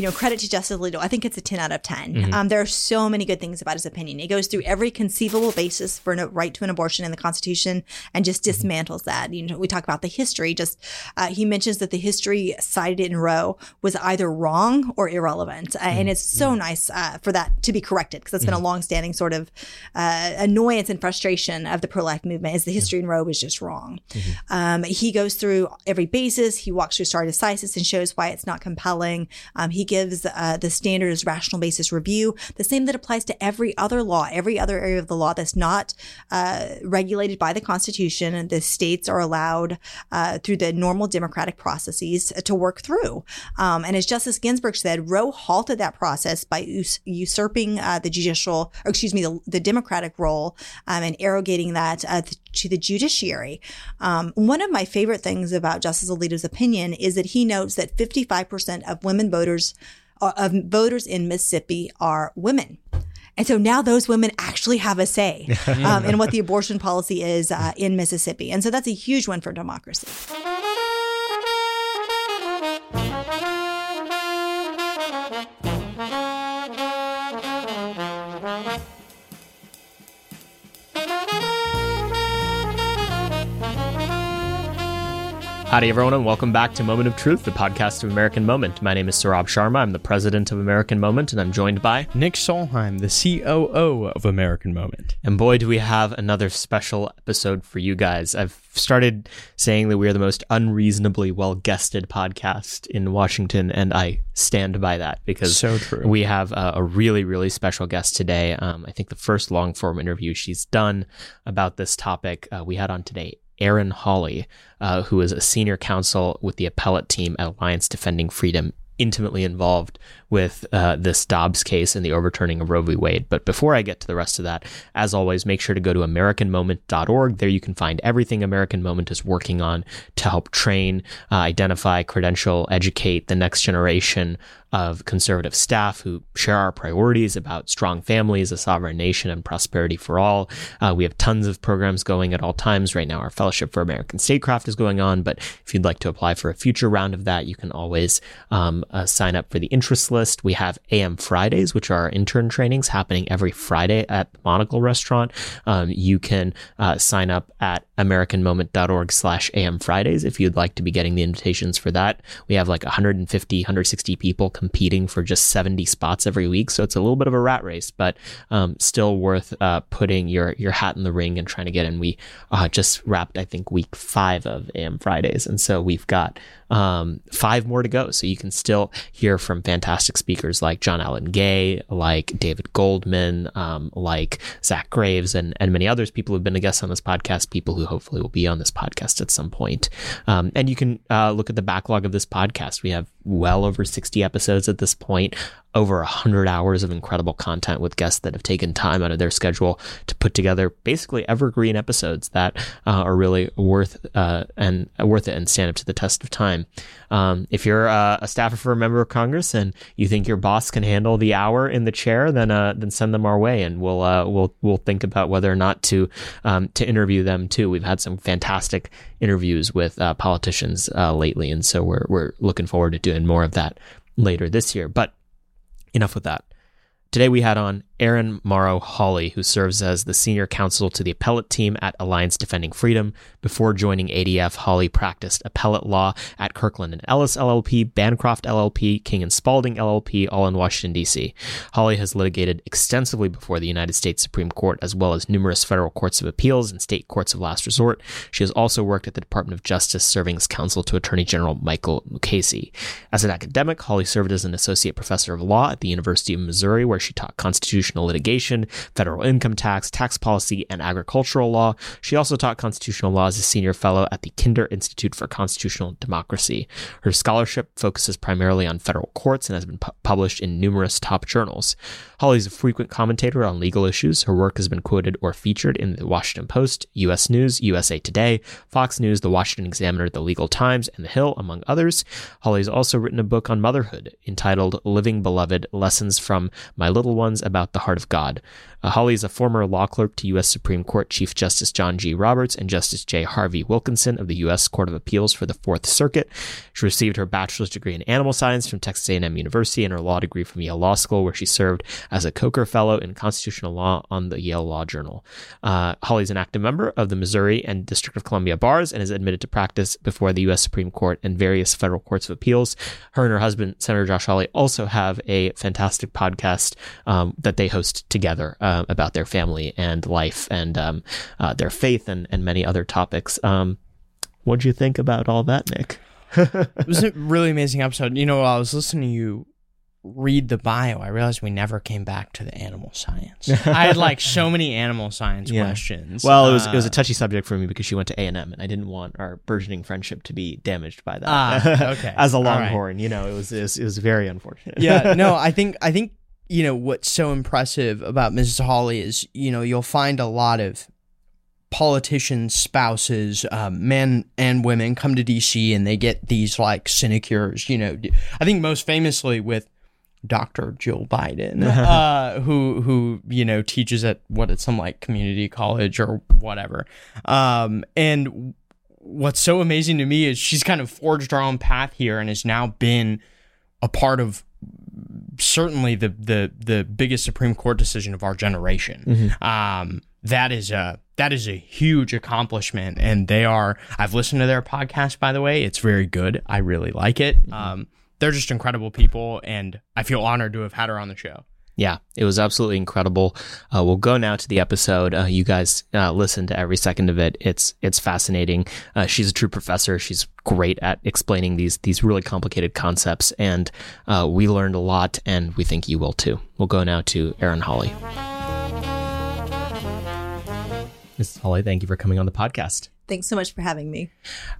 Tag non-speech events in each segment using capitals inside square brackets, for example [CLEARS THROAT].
you know, credit to Justice Alito. I think it's a 10 out of 10. Mm-hmm. Um, there are so many good things about his opinion. He goes through every conceivable basis for a right to an abortion in the Constitution and just mm-hmm. dismantles that. You know, we talk about the history. Just uh, he mentions that the history cited in Roe was either wrong or irrelevant, uh, and it's so nice uh, for that to be corrected because that's been a longstanding sort of uh, annoyance and frustration of the pro-life movement. Is the history in Roe was just wrong. Mm-hmm. Um, he goes through every basis. He walks through stare decisis and shows why it's not compelling. Um, he gives uh, the standard as rational basis review, the same that applies to every other law, every other area of the law that's not uh, regulated by the Constitution. The states are allowed uh, through the normal democratic processes to work through. Um, and as Justice Ginsburg said, Roe halted that process by us- usurping uh, the judicial, or excuse me, the, the democratic role um, and arrogating that uh, to the judiciary. Um, one of my favorite things about Justice Alito's opinion is that he notes that 55% of women voters, uh, of voters in Mississippi are women. And so now those women actually have a say [LAUGHS] um, in what the abortion policy is uh, in Mississippi. And so that's a huge win for democracy. Howdy, everyone, and welcome back to Moment of Truth, the podcast of American Moment. My name is Saurabh Sharma. I'm the president of American Moment, and I'm joined by Nick Solheim, the COO of American Moment. And boy, do we have another special episode for you guys. I've started saying that we are the most unreasonably well guested podcast in Washington, and I stand by that because so true. we have a, a really, really special guest today. Um, I think the first long form interview she's done about this topic uh, we had on today Erin Hawley, uh, who is a senior counsel with the appellate team at Alliance Defending Freedom, intimately involved with uh, this Dobbs case and the overturning of Roe v. Wade. But before I get to the rest of that, as always, make sure to go to AmericanMoment.org. There you can find everything American Moment is working on to help train, uh, identify, credential, educate the next generation of conservative staff who share our priorities about strong families, a sovereign nation, and prosperity for all. Uh, we have tons of programs going at all times. Right now, our Fellowship for American Statecraft is going on, but if you'd like to apply for a future round of that, you can always um, uh, sign up for the interest list list. We have AM Fridays, which are intern trainings happening every Friday at the Monocle Restaurant. Um, you can uh, sign up at americanmoment.org slash am Fridays if you'd like to be getting the invitations for that. We have like 150, 160 people competing for just 70 spots every week. So it's a little bit of a rat race, but um, still worth uh, putting your, your hat in the ring and trying to get in. We uh, just wrapped, I think, week five of AM Fridays. And so we've got um, five more to go. So you can still hear from fantastic speakers like John Allen Gay, like David Goldman, um, like Zach Graves, and, and many others. People who've been a guest on this podcast, people who hopefully will be on this podcast at some point. Um, and you can uh, look at the backlog of this podcast. We have well over 60 episodes at this point, over 100 hours of incredible content with guests that have taken time out of their schedule to put together basically evergreen episodes that uh, are really worth uh, and worth it and stand up to the test of time. Um, if you're uh, a staffer for a member of Congress and you think your boss can handle the hour in the chair, then uh, then send them our way, and we'll uh, we'll we'll think about whether or not to um, to interview them too. We've had some fantastic interviews with uh, politicians lately, and so we're we're looking forward to doing more of that later this year. But enough with that. Today we had on Erin Morrow Hawley, who serves as the senior counsel to the appellate team at Alliance Defending Freedom. Before joining ADF, Hawley practiced appellate law at Kirkland and Ellis LLP, Bancroft LLP, King and Spalding LLP, all in Washington, D.C. Hawley has litigated extensively before the United States Supreme Court, as well as numerous federal courts of appeals and state courts of last resort. She has also worked at the Department of Justice, serving as counsel to Attorney General Michael Mukasey. As an academic, Hawley served as an associate professor of law at the University of Missouri, where she taught constitutional constitutional litigation, federal income tax, tax policy, and agricultural law. She also taught constitutional law as a senior fellow at the Kinder Institute for Constitutional Democracy. Her scholarship focuses primarily on federal courts and has been pu- published in numerous top journals. Hawley is a frequent commentator on legal issues. Her work has been quoted or featured in the Washington Post, U.S. News, USA Today, Fox News, the Washington Examiner, the Legal Times, and The Hill, among others. Has also written a book on motherhood entitled Living Beloved Lessons from My Little Ones about the Heart of God. Uh, Hawley is a former law clerk to U.S. Supreme Court Chief Justice John G. Roberts and Justice J. Harvie Wilkinson of the U.S. Court of Appeals for the Fourth Circuit. She received her bachelor's degree in animal science from Texas A&M University and her law degree from Yale Law School, where she served as a Coker Fellow in Constitutional Law on the Yale Law Journal. Uh, Hawley is an active member of the Missouri and District of Columbia bars and is admitted to practice before the U.S. Supreme Court and various federal courts of appeals. Her and her husband, Senator Josh Hawley, also have a fantastic podcast um, that they host together uh, about their family and life and um, uh, their faith and, and many other topics. Um, what do you think about all that, Nick? [LAUGHS] it was a really amazing episode. You know, I was listening to you read the bio, I realized we never came back to the animal science. [LAUGHS] I had like so many animal science Yeah. questions. Well, it was it was a Uh, touchy subject for me because she went to A and M, and I didn't want our burgeoning friendship to be damaged by that. Ah, [LAUGHS] okay. As a All right. Longhorn, you know, it was, it was it was very unfortunate. yeah, no, I think I think you know what's so impressive about Mrs. Hawley is you know you'll find a lot of politicians, spouses, um, men and women come to DC and they get these like sinecures. You know, I think most famously with Dr. Jill Biden, [LAUGHS] uh, who who you know teaches at what at some like community college or whatever. Um, and what's so amazing to me is she's kind of forged her own path here and has now been a part of certainly the the the biggest Supreme Court decision of our generation. Um, that is a that is a huge accomplishment, and they are. I've listened to their podcast, by the way. It's very good. I really like it. Um, they're just incredible people, and I feel honored to have had her on the show. Yeah, it was absolutely incredible. Uh, we'll go now to the episode. Uh, you guys uh, listen to every second of it. It's it's fascinating. Uh, she's a true professor. She's great at explaining these these really complicated concepts, and uh, we learned a lot, and we think you will too. We'll go now to Erin Hawley. Mrs. Hawley, thank you for coming on the podcast. Thanks so much for having me.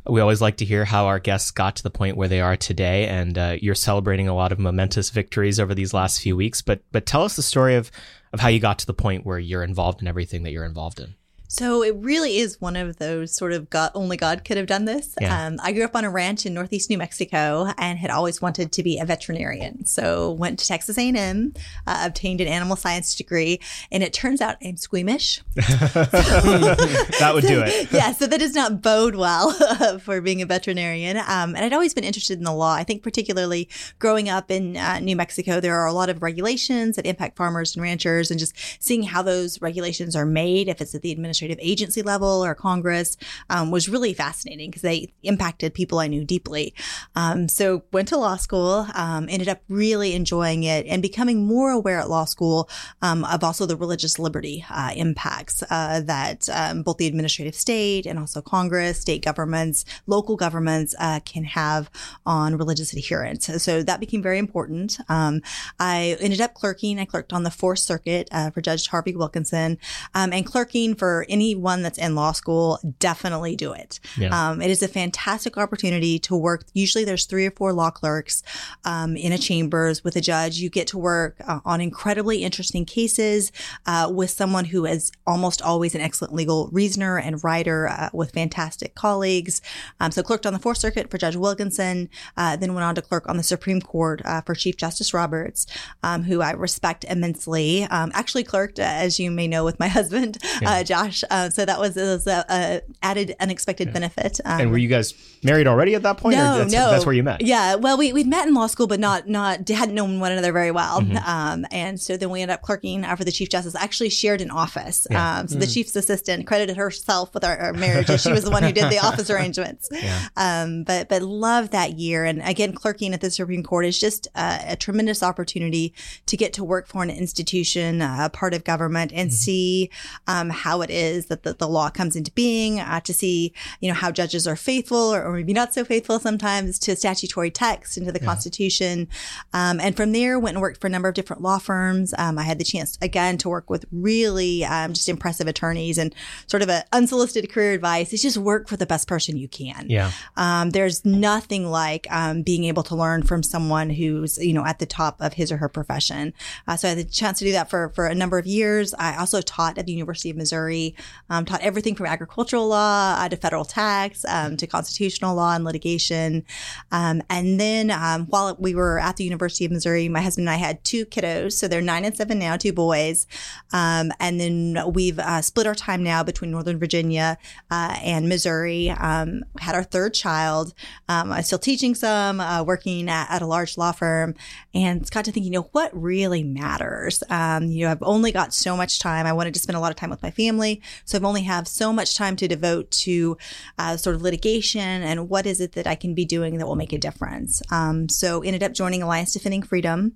We always like to hear how our guests got to the point where they are today, and uh, you're celebrating a lot of momentous victories over these last few weeks. But but tell us the story of of how you got to the point where you're involved in everything that you're involved in. So it really is one of those sort of God, only God could have done this. Yeah. Um, I grew up on a ranch in Northeast New Mexico and had always wanted to be a veterinarian. So went to Texas A&M, uh, obtained an animal science degree, and it turns out I'm squeamish. [LAUGHS] that would do it. [LAUGHS] yeah, so that does not bode well [LAUGHS] for being a veterinarian. Um, and I'd always been interested in the law. I think particularly growing up in uh, New Mexico, there are a lot of regulations that impact farmers and ranchers, and just seeing how those regulations are made, if it's at the administrative agency level or Congress, um, was really fascinating because they impacted people I knew deeply. Um, so went to law school, um, ended up really enjoying it and becoming more aware at law school um, of also the religious liberty uh, impacts uh, that um, both the administrative state and also Congress, state governments, local governments uh, can have on religious adherence. So that became very important. Um, I ended up clerking. I clerked on the Fourth Circuit uh, for Judge Harvie Wilkinson, and clerking for anyone that's in law school. Definitely do it. Yeah. Um, it is a fantastic opportunity to work. Usually, there's three or four law clerks um, in a chambers with a judge. You get to work uh, on incredibly interesting cases uh, with someone who is almost always an excellent legal reasoner and writer uh, with fantastic colleagues. Um, so, clerked on the Fourth Circuit for Judge Wilkinson, uh, then went on to clerk on the Supreme Court uh, for Chief Justice Roberts, um, who I respect immensely. Um, actually, clerked, uh, as you may know, with my [LAUGHS] husband, uh, Josh. Uh, so that was, it was a, a added unexpected benefit. Um, And were you guys married already at that point? no, or that's, no, that's where you met. Yeah, well, we we'd met in law school, but not not hadn't known one another very well. Mm-hmm. Um, and so then we ended up clerking uh, for the chief justice. Actually, shared an office. Yeah. Um, so Mm. the chief's assistant credited herself with our, our marriage. she was the one who did the [LAUGHS] office arrangements. Yeah. Um, but but loved that year. And again, clerking at the Supreme Court is just a, a tremendous opportunity to get to work for an institution, uh, a part of government, and see um, how it is that the, the law comes into being. Uh, to see you know how judges are faithful or, or maybe not so faithful sometimes to statutory text and to the Constitution. Um, and from there, went and worked for a number of different law firms. Um, I had the chance again to work with really um, just impressive attorneys and sort of an unsolicited career advice is just work for the best person you can. Yeah. Um, there's nothing like um, being able to learn from someone who's you know at the top of his or her profession. Uh, so I had the chance to do that for for a number of years. I also taught at the University of Missouri Um, taught everything from agricultural law uh, to federal tax um, to constitutional law and litigation. Um, and then um, while we were at the University of Missouri, my husband and I had two kiddos. So they're nine and seven now, two boys. Um, and then we've uh, split our time now between Northern Virginia uh, and Missouri. Um, had our third child. I'm still teaching some, uh, working at, at, a large law firm, and got to think, you know, what really matters? you know, I've only got so much time. I wanted to spend a lot of time with my family. So I've only have so much time to devote to uh, sort of litigation and what is it that I can be doing that will make a difference. Um, so ended up joining Alliance Defending Freedom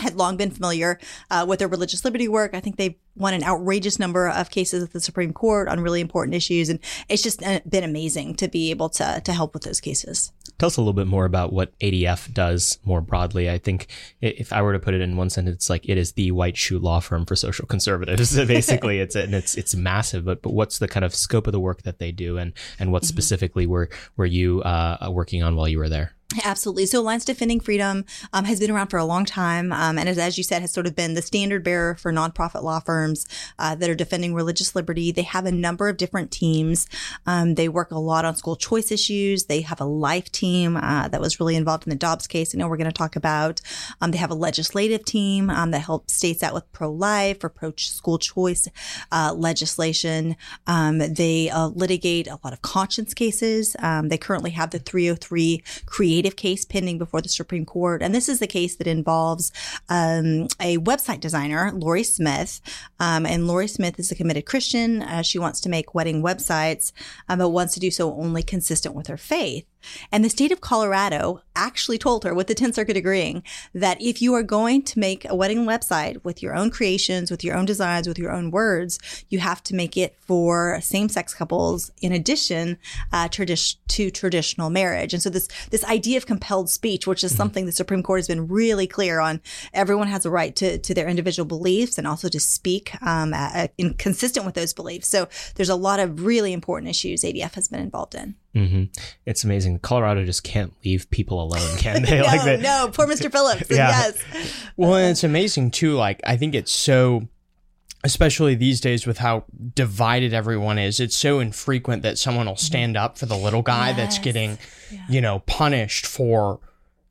had long been familiar uh, with their religious liberty work. I think they've won an outrageous number of cases at the Supreme Court on really important issues, and it's just uh, been amazing to be able to to help with those cases. Tell us a little bit more about what ADF does more broadly. I think if I were to put it in one sentence, like it is the white shoe law firm for social conservatives. [LAUGHS] Basically, it's and it's it's massive. But but what's the kind of scope of the work that they do, and and what mm-hmm. specifically were were you uh, working on while you were there? Absolutely. So Alliance Defending Freedom um, has been around for a long time, um, and as, as, you said, has sort of been the standard bearer for nonprofit law firms uh, that are defending religious liberty. They have a number of different teams. Um, they work a lot on school choice issues. They have a life team uh, that was really involved in the Dobbs case. I know we're going to talk about. Um, they have a legislative team um, that helps states out with pro-life or pro-school choice uh, legislation. Um, they uh, litigate a lot of conscience cases. they currently have the 303 creative case pending before the Supreme Court. And this is the case that involves um, a website designer, Lorie Smith. Um, and Lorie Smith is a committed Christian. Uh, she wants to make wedding websites, um, but wants to do so only consistent with her faith. And the state of Colorado actually told her, with the 10th Circuit agreeing, that if you are going to make a wedding website with your own creations, with your own designs, with your own words, you have to make it for same sex couples in addition uh, tradi- to traditional marriage. And so this, this idea of compelled speech, which is mm-hmm. something the Supreme Court has been really clear on, everyone has a right to, to their individual beliefs and also to speak um, in, consistent with those beliefs. So there's a lot of really important issues ADF has been involved in. Mm-hmm. It's amazing. Colorado just can't leave people alone, can they? [LAUGHS] no, like they, no, poor Mr. [LAUGHS] Phillips. yeah. Yes. Well, and it's amazing too. Like I think it's so, especially these days with how divided everyone is. It's so infrequent that someone will stand up for the little guy yes. that's getting, yeah. you know, punished for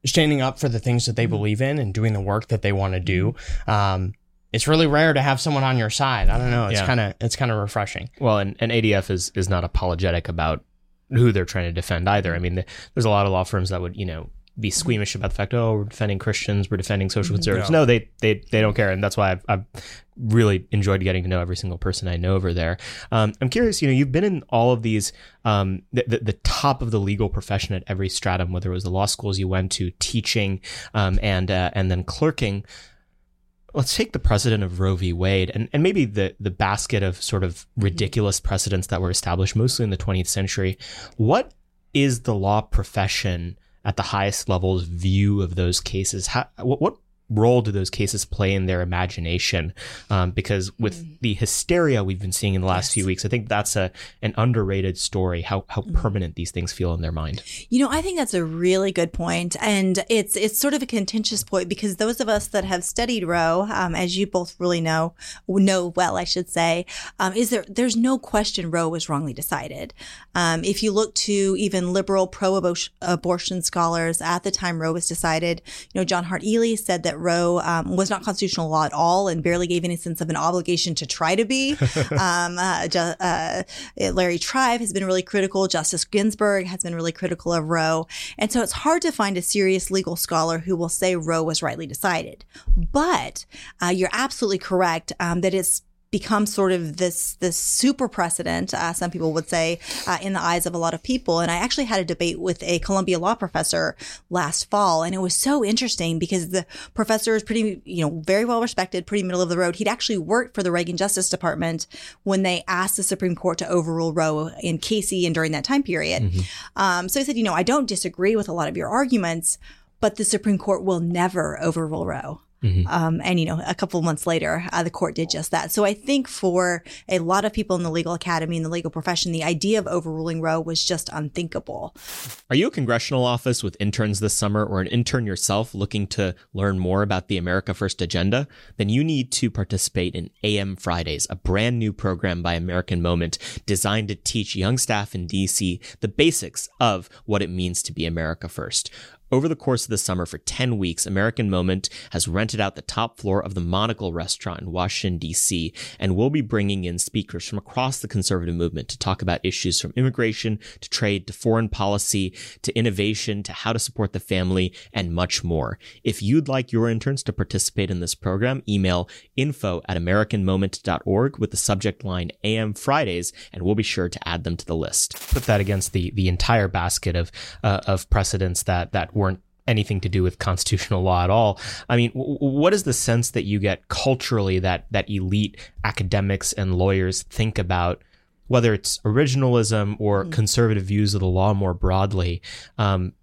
standing up for the things that they mm-hmm. believe in and doing the work that they want to do. Mm-hmm. Um, it's really rare to have someone on your side. I don't know. It's yeah. kind of it's kind of refreshing. Well, and, and ADF is is not apologetic about who they're trying to defend either. I mean, the, there's a lot of law firms that would, you know, be squeamish about the fact, oh, we're defending Christians, we're defending social conservatives. No, no they, they they don't care, and that's why I've, I've, really enjoyed getting to know every single person I know over there. Um, I'm curious, you know, you've been in all of these, um, the, the, the, top of the legal profession at every stratum, whether it was the law schools you went to, teaching, um, and uh, and then clerking let's take the precedent of Roe v. Wade and, and maybe the, the basket of sort of ridiculous precedents that were established mostly in the 20th century. What is the law profession at the highest levels view of those cases? How, what, what role do those cases play in their imagination? Um, because with mm. the hysteria we've been seeing in the last yes. few weeks, I think that's a an underrated story. How how mm. permanent these things feel in their mind. You know, I think that's a really good point, and it's it's sort of a contentious point because those of us that have studied Roe, um, as you both really know know well, I should say, um, is there there's no question Roe was wrongly decided. Um, if you look to even liberal pro-abortion scholars at the time Roe was decided, you know, John Hart Ely said that Roe um, was not constitutional law at all and barely gave any sense of an obligation to try to be. [LAUGHS] um, uh, uh, Larry Tribe has been really critical. Justice Ginsburg has been really critical of Roe. And so it's hard to find a serious legal scholar who will say Roe was rightly decided. But uh, you're absolutely correct um, that it's become sort of this this super precedent, uh, some people would say, uh, in the eyes of a lot of people. And I actually had a debate with a Columbia law professor last fall, and it was so interesting because the professor is pretty, you know, very well respected, pretty middle of the road. He'd actually worked for the Reagan Justice Department when they asked the Supreme Court to overrule Roe in Casey and during that time period. Mm-hmm. Um, so he said, you know, I don't disagree with a lot of your arguments, but the Supreme Court will never overrule Roe. Mm-hmm. Um, and, you know, a couple months later, uh, the court did just that. So I think for a lot of people in the legal academy and the legal profession, the idea of overruling Roe was just unthinkable. Are you a congressional office with interns this summer or an intern yourself looking to learn more about the America First agenda? Then you need to participate in AM Fridays, a brand new program by American Moment designed to teach young staff in DC the basics of what it means to be America First. Over the course of the summer for 10 weeks, American Moment has rented out the top floor of the Monocle restaurant in Washington, D.C., and will be bringing in speakers from across the conservative movement to talk about issues from immigration to trade to foreign policy to innovation to how to support the family and much more. If you'd like your interns to participate in this program, email info at americanmoment.org with the subject line AM Fridays, and we'll be sure to add them to the list. Put that against the, the entire basket of, uh, of precedents that, that weren't anything to do with [LAUGHS] constitutional law at all. I mean, w- what is the sense that you get culturally that that elite academics and lawyers think about whether it's originalism or mm-hmm. conservative views of the law more broadly? Um,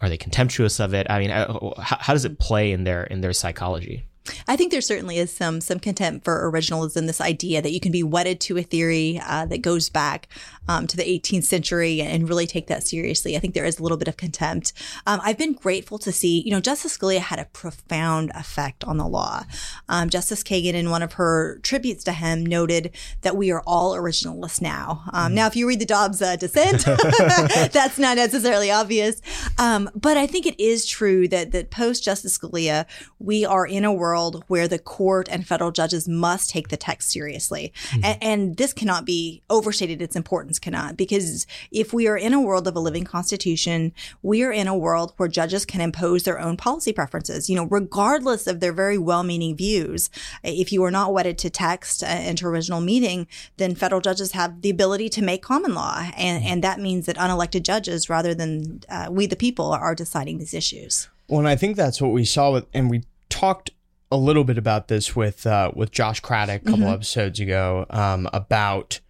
are they contemptuous of it? I mean, how, how does it play in their in their psychology? I think there certainly is some some contempt for originalism. This idea that you can be wedded to a theory uh, that goes back um, to the 18th century and really take that seriously. I think there is a little bit of contempt. Um, I've been grateful to see, you know, Justice Scalia had a profound effect on the law. Um, Justice Kagan, in one of her tributes to him, noted that we are all originalists now. Mm. Now, if you read the Dobbs uh, dissent, [LAUGHS] [LAUGHS] that's not necessarily obvious, um, but I think it is true that that post Justice Scalia, we are in a world world where the court and federal judges must take the text seriously. Mm-hmm. And, and, this cannot be overstated. Its importance cannot, because if we are in a world of a living constitution, we are in a world where judges can impose their own policy preferences, you know, regardless of their very well meaning views. If you are not wedded to text and to original meaning, then federal judges have the ability to make common law. And, mm-hmm. and that means that unelected judges, rather than uh, we the people, are deciding these issues. Well, and I think that's what we saw with, and we talked a little bit about this with uh, with Josh Craddock a couple mm-hmm. episodes ago um, about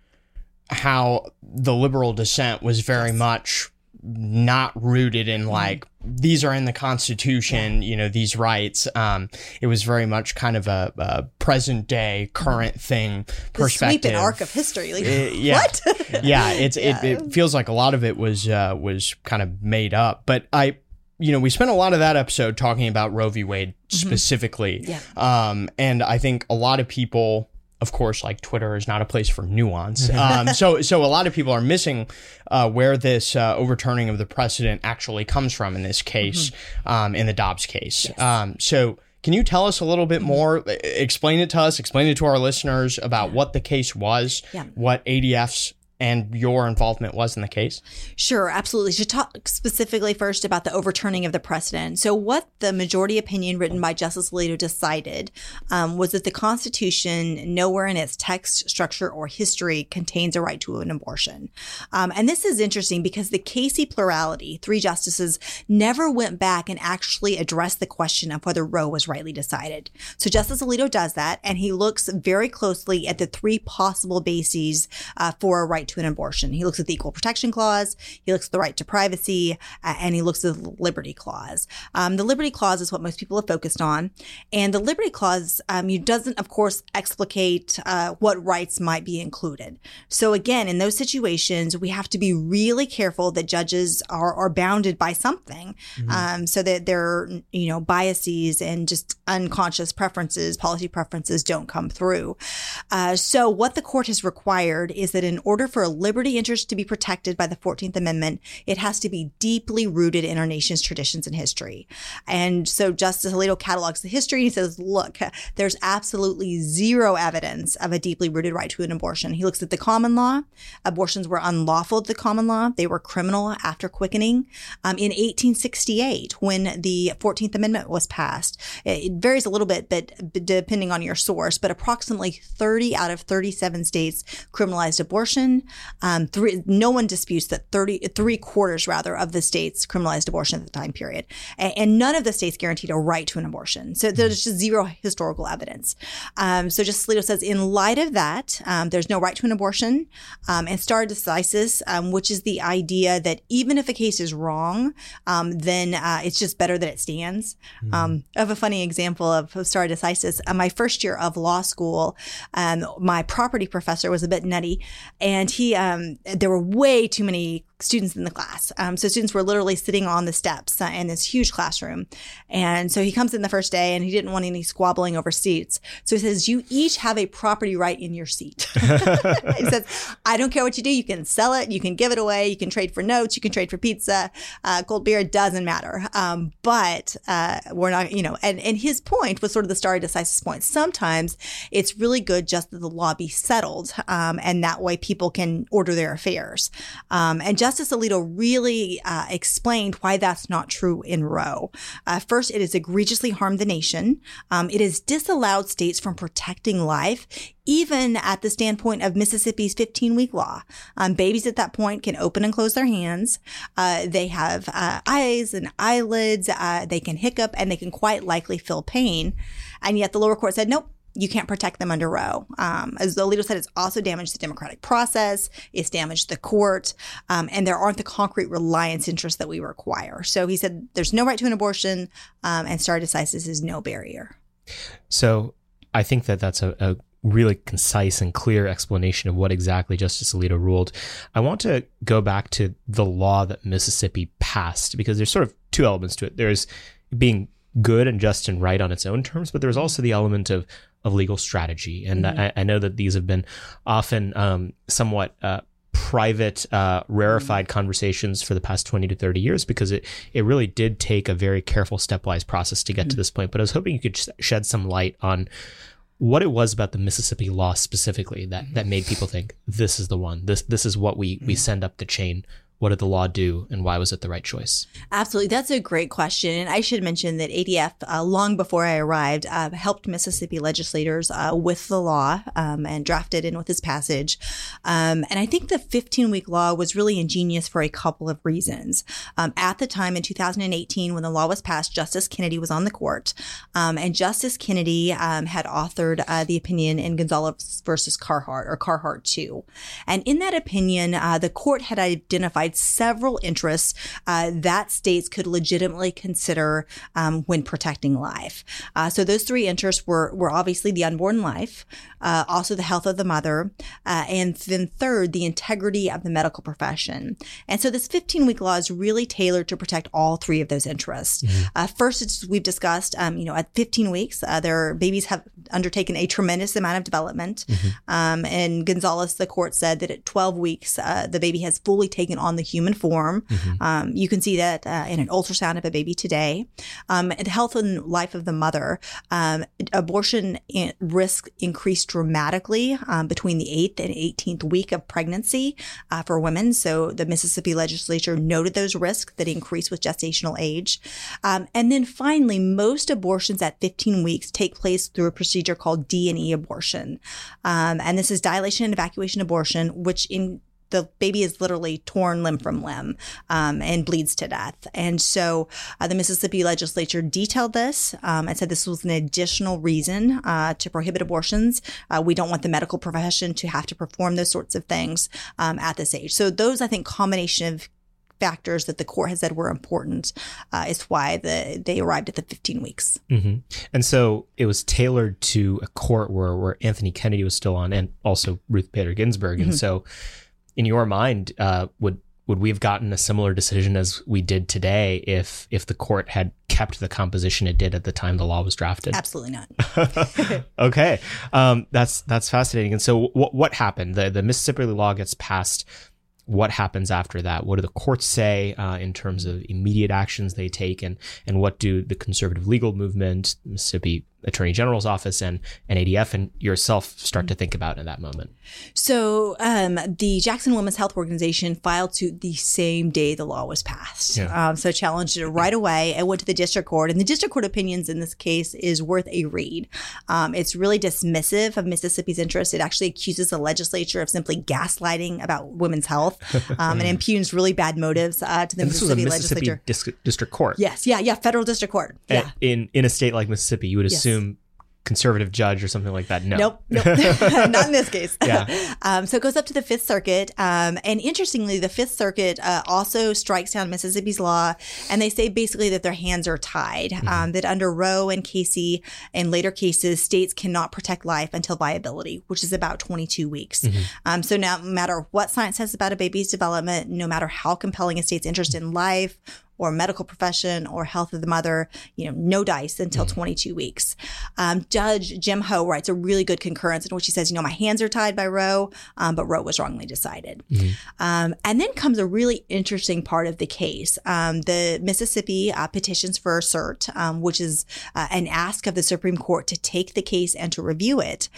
how the liberal dissent was very yes. much not rooted in mm-hmm. like these are in the Constitution, you know, these rights. Um, it was very much kind of a, a present day, current thing perspective. The sweep and arc of history. Like, uh, yeah. [LAUGHS] what? yeah, it's yeah. It, it feels like a lot of it was uh, was kind of made up. But I you know, we spent a lot of that episode talking about Roe v. Wade mm-hmm. specifically. Yeah. Um, and I think a lot of people, of course, like Twitter is not a place for nuance. Um, [LAUGHS] so, so a lot of people are missing uh, where this uh, overturning of the precedent actually comes from in this case, mm-hmm. um, in the Dobbs case. Yes. Um, so, can you tell us a little bit mm-hmm. more? Explain it to us. Explain it to our listeners about what the case was, yeah. what ADF's and your involvement was in the case? Sure, absolutely. To talk specifically first about the overturning of the precedent. So, what the majority opinion written by Justice Alito decided um, was that the Constitution, nowhere in its text, structure, or history, contains a right to an abortion. Um, and this is interesting because the Casey plurality, three justices, never went back and actually addressed the question of whether Roe was rightly decided. So, Justice Alito does that, and he looks very closely at the three possible bases uh, for a right right to an abortion. He looks at the Equal Protection Clause, he looks at the right to privacy, uh, and he looks at the Liberty Clause. Um, the Liberty Clause is what most people have focused on, and the Liberty Clause um, doesn't, of course, explicate uh, what rights might be included. So again, in those situations, we have to be really careful that judges are, are bounded by something, mm-hmm. um, so that their you know biases and just unconscious preferences, policy preferences, don't come through. Uh, so what the court has required is that in order for a liberty interest to be protected by the 14th Amendment, it has to be deeply rooted in our nation's traditions and history. And so Justice Alito catalogs the history and he says, look, there's absolutely zero evidence of a deeply rooted right to an abortion. He looks at the common law. Abortions were unlawful at the common law. They were criminal after quickening. Um, in 1868, when the 14th Amendment was passed, it varies a little bit, but depending on your source, but approximately 30 out of 37 states criminalized abortion um, three, no one disputes that 30, three quarters rather of the states criminalized abortion at the time period. And, and none of the states guaranteed a right to an abortion. So there's just zero historical evidence. Um, so Justice Alito says, in light of that, um, there's no right to an abortion. Um, and stare decisis, um, which is the idea that even if a case is wrong, um, then uh, it's just better that it stands. Mm-hmm. I have a funny example of, of stare decisis. Uh, my first year of law school, my property professor was a bit nutty, and he um, there were way too many students in the class. Um, so students were literally sitting on the steps uh, in this huge classroom. And so he comes in the first day and he didn't want any squabbling over seats. So he says, you each have a property right in your seat. [LAUGHS] he says, I don't care what you do. You can sell it. You can give it away. You can trade for notes. You can trade for pizza, uh, cold beer. Doesn't matter. Um, but, uh, we're not, you know, and, and his point was sort of the stare decisis point. Sometimes it's really good just that the law be settled. Um, and that way people can order their affairs. Um, and Justice Alito really uh, explained why that's not true in Roe. Uh, first, it has egregiously harmed the nation. Um, it has disallowed states from protecting life, even at the standpoint of Mississippi's 15 week law. Um, babies at that point can open and close their hands. Uh, they have uh, eyes and eyelids. Uh, they can hiccup and they can quite likely feel pain. And yet the lower court said, nope, you can't protect them under Roe. Um, as Alito said, it's also damaged the democratic process. It's damaged the court. Um, and there aren't the concrete reliance interests that we require. So he said there's no right to an abortion um, and stare decisis is no barrier. So I think that that's a, a really concise and clear explanation of what exactly Justice Alito ruled. I want to go back to the law that Mississippi passed because there's sort of two elements to it. There's being good and just and right on its own terms, but there's also the element of of legal strategy. And mm-hmm. I, I, know that these have been often um, somewhat uh, private, uh, rarefied conversations for the past 20 to 30 years because it, it really did take a very careful stepwise process to get mm-hmm. to this point. But I was hoping you could shed some light on what it was about the Mississippi law specifically that, that made people think this is the one. This this is what we, we mm-hmm. send up the chain what did the law do and why was it the right choice? Absolutely. That's a great question. And I should mention that ADF, uh, long before I arrived, uh, helped Mississippi legislators uh, with the law um, and drafted in with its passage. Um, and I think the 15 week law was really ingenious for a couple of reasons. Um, at the time in 2018, when the law was passed, Justice Kennedy was on the court. Um, and Justice Kennedy um, had authored uh, the opinion in Gonzales versus Carhart or Carhart 2. And in that opinion, uh, the court had identified several interests uh, that states could legitimately consider um, when protecting life. Uh, so those three interests were were obviously the unborn life, uh, also the health of the mother, uh, and then third, the integrity of the medical profession. And so this 15 week law is really tailored to protect all three of those interests. Mm-hmm. Uh, first, as we've discussed, um, you know, at 15 weeks, uh, their babies have undertaken a tremendous amount of development. Mm-hmm. Um, and Gonzales, the court said that at 12 weeks, the baby has fully taken on the human form. Mm-hmm. Um, you can see that uh, in an ultrasound of a baby today. Um, the health and life of the mother, um, abortion risk increased dramatically um, between the eighth and 18th week of pregnancy uh, for women. So the Mississippi legislature noted those risks that increase with gestational age. Um, and then finally, most abortions at 15 weeks take place through a procedure called D&E abortion. Um, and this is dilation and evacuation abortion, which in the baby is literally torn limb from limb um, and bleeds to death. And so uh, the Mississippi legislature detailed this um, and said this was an additional reason uh, to prohibit abortions. Uh, we don't want the medical profession to have to perform those sorts of things um, at this age. So those, I think, combination of factors that the court has said were important uh, is why the they arrived at the 15 weeks. Mm-hmm. And so it was tailored to a court where where Anthony Kennedy was still on, and also Ruth Bader Ginsburg. Mm-hmm. And so in your mind, uh, would would we have gotten a similar decision as we did today if if the court had kept the composition it did at the time the law was drafted? Absolutely not. [LAUGHS] okay, um, that's that's fascinating. And so, what what happened? The the Mississippi law gets passed. What happens after that? What do the courts say uh, in terms of immediate actions they take, and and what do the conservative legal movement, Mississippi Attorney General's office and, and ADF and yourself start to think about in that moment? So um, the Jackson Women's Health Organization filed suit the same day the law was passed. Yeah. Um, so challenged it right away and went to the district court. And the district court opinions in this case is worth a read. Um, it's really dismissive of Mississippi's interest. It actually accuses the legislature of simply gaslighting about women's health [LAUGHS] um, and impugns really bad motives uh, to the And this was a Mississippi Mississippi legislature. dis- district court. Yes, yeah, yeah, federal district court. Yeah. In in a state like Mississippi, you would Yes. Assume conservative judge or something like that. No. Nope, [LAUGHS] nope, [LAUGHS] not in this case. Yeah. [LAUGHS] um, so it goes up to the Fifth Circuit, um, and interestingly, the Fifth Circuit uh, also strikes down Mississippi's law, and they say basically that their hands are tied. Um, that under Roe and Casey and later cases, states cannot protect life until viability, which is about 22 weeks. Um, so now, no matter what science says about a baby's development, no matter how compelling a state's interest in life or medical profession or health of the mother, you know, no dice until 22 weeks. Um, Judge Jim Ho writes a really good concurrence in which he says, you know, my hands are tied by Roe, um, but Roe was wrongly decided. Um, and then comes a really interesting part of the case. Um, the Mississippi uh, petitions for cert, um, which is uh, an ask of the Supreme Court to take the case and to review it.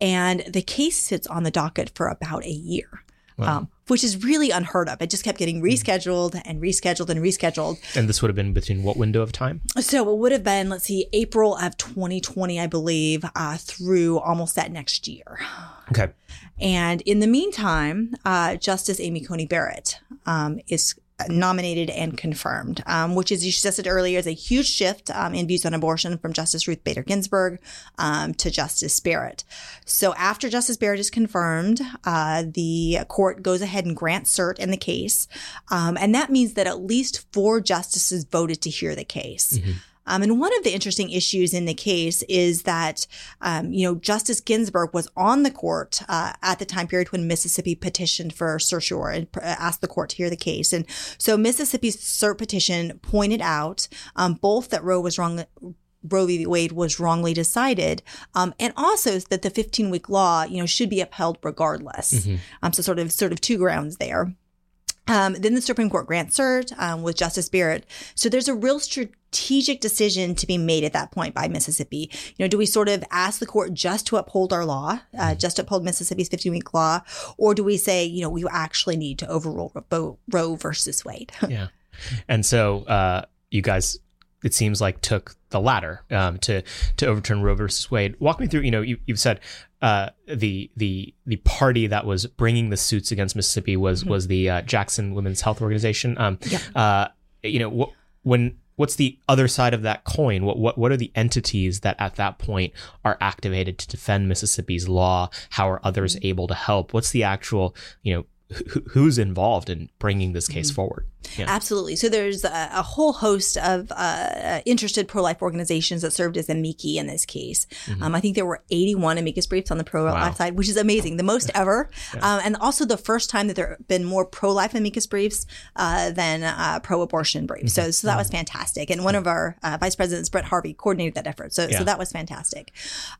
And the case sits on the docket for about a year. Um, which is really unheard of. It just kept getting rescheduled and rescheduled and rescheduled. And this would have been between what window of time? So it would have been, let's see, April of 2020, I believe, uh, through almost that next year. Okay. And in the meantime, uh, Justice Amy Coney Barrett um, is nominated and confirmed, um, which, as you suggested earlier, is a huge shift um, in views on abortion from Justice Ruth Bader Ginsburg um, to Justice Barrett. So after Justice Barrett is confirmed, uh, the court goes ahead and grants cert in the case, um, and that means that at least four justices voted to hear the case. Um, and one of the interesting issues in the case is that, um, you know, Justice Ginsburg was on the court uh, at the time period when Mississippi petitioned for certiorari and uh, asked the court to hear the case. And so Mississippi's cert petition pointed out um, both that Roe was wrong. Roe v. Wade was wrongly decided, um, and also that the 15 week law, you know, should be upheld regardless. Um, so sort of sort of two grounds there. Um, then the Supreme Court grants cert um, with Justice Barrett. So there's a real strategic decision to be made at that point by Mississippi. You know, do we sort of ask the court just to uphold our law, uh, just uphold Mississippi's 15 week law, or do we say, you know, we actually need to overrule Roe, Roe versus Wade? [LAUGHS] Yeah. And so uh, you guys, it seems like took the latter um, to to overturn Roe versus Wade. Walk me through. You know, you, you've said uh, the the the party that was bringing the suits against Mississippi was was the uh, Jackson Women's Health Organization. Um, Yeah. uh, you know, wh- when what's the other side of that coin? What what what are the entities that at that point are activated to defend Mississippi's law? How are others mm-hmm. able to help? What's the actual you know who's involved in bringing this case forward? Yeah. Absolutely. So there's a, a whole host of uh, interested pro-life organizations that served as amici in this case. Um, I think there were 81 amicus briefs on the pro-life Wow. side, which is amazing, the most ever, um, and also the first time that there have been more pro-life amicus briefs uh, than uh, pro-abortion briefs. So, so that was fantastic. And one of our uh, vice presidents, Brett Harvey, coordinated that effort. So, Yeah. so that was fantastic.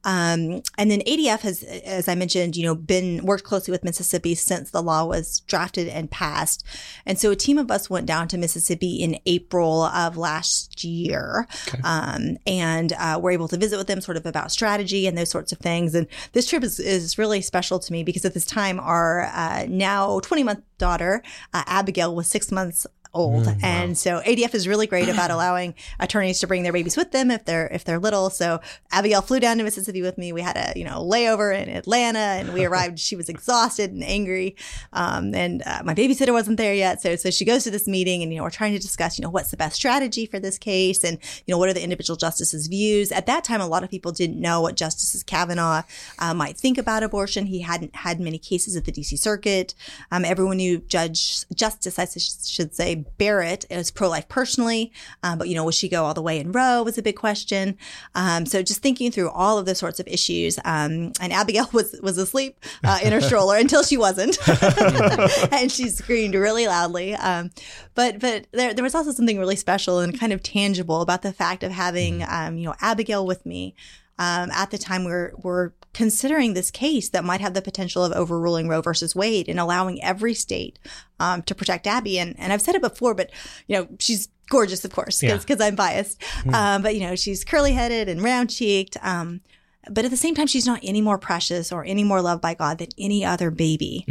Um, and then ADF has, as I mentioned, you know, been worked closely with Mississippi since the law was drafted and passed. And so a team of us went down to Mississippi in April of last year, um, and uh, we're able to visit with them sort of about strategy and those sorts of things. And this trip is, is really special to me because at this time, our uh, now 20 month daughter, uh, Abigail, was six months old. And so adf is really great about [CLEARS THROAT] allowing attorneys to bring their babies with them if they're if they're little. So abigail flew down to mississippi with me. We had a you know layover in atlanta and we [LAUGHS] arrived she was exhausted and angry um, and uh, my babysitter wasn't there yet. So so she goes to this meeting and you know we're trying to discuss you know what's the best strategy for this case and you know what are the individual justices views. At that time a lot of people didn't know what justice kavanaugh uh, might think about abortion. He hadn't had many cases at the dc circuit. Um, everyone knew judge justice i sh- should say barrett is pro-life personally um, but you know will she go all the way in roe was a big question. Um, so just thinking through all of those sorts of issues um, and abigail [LAUGHS] was was asleep uh, in her stroller [LAUGHS] until she wasn't. [LAUGHS] And she screamed really loudly. Um, but but there, there was also something really special and kind of tangible about the fact of having um, you know abigail with me um, at the time we're we're considering this case that might have the potential of overruling Roe versus Wade and allowing every state um, to protect Abby. And and I've said it before, but you know she's gorgeous, of course, Yeah. because I'm biased. Um, but you know, she's curly headed and round cheeked. Um, but at the same time, she's not any more precious or any more loved by God than any other baby.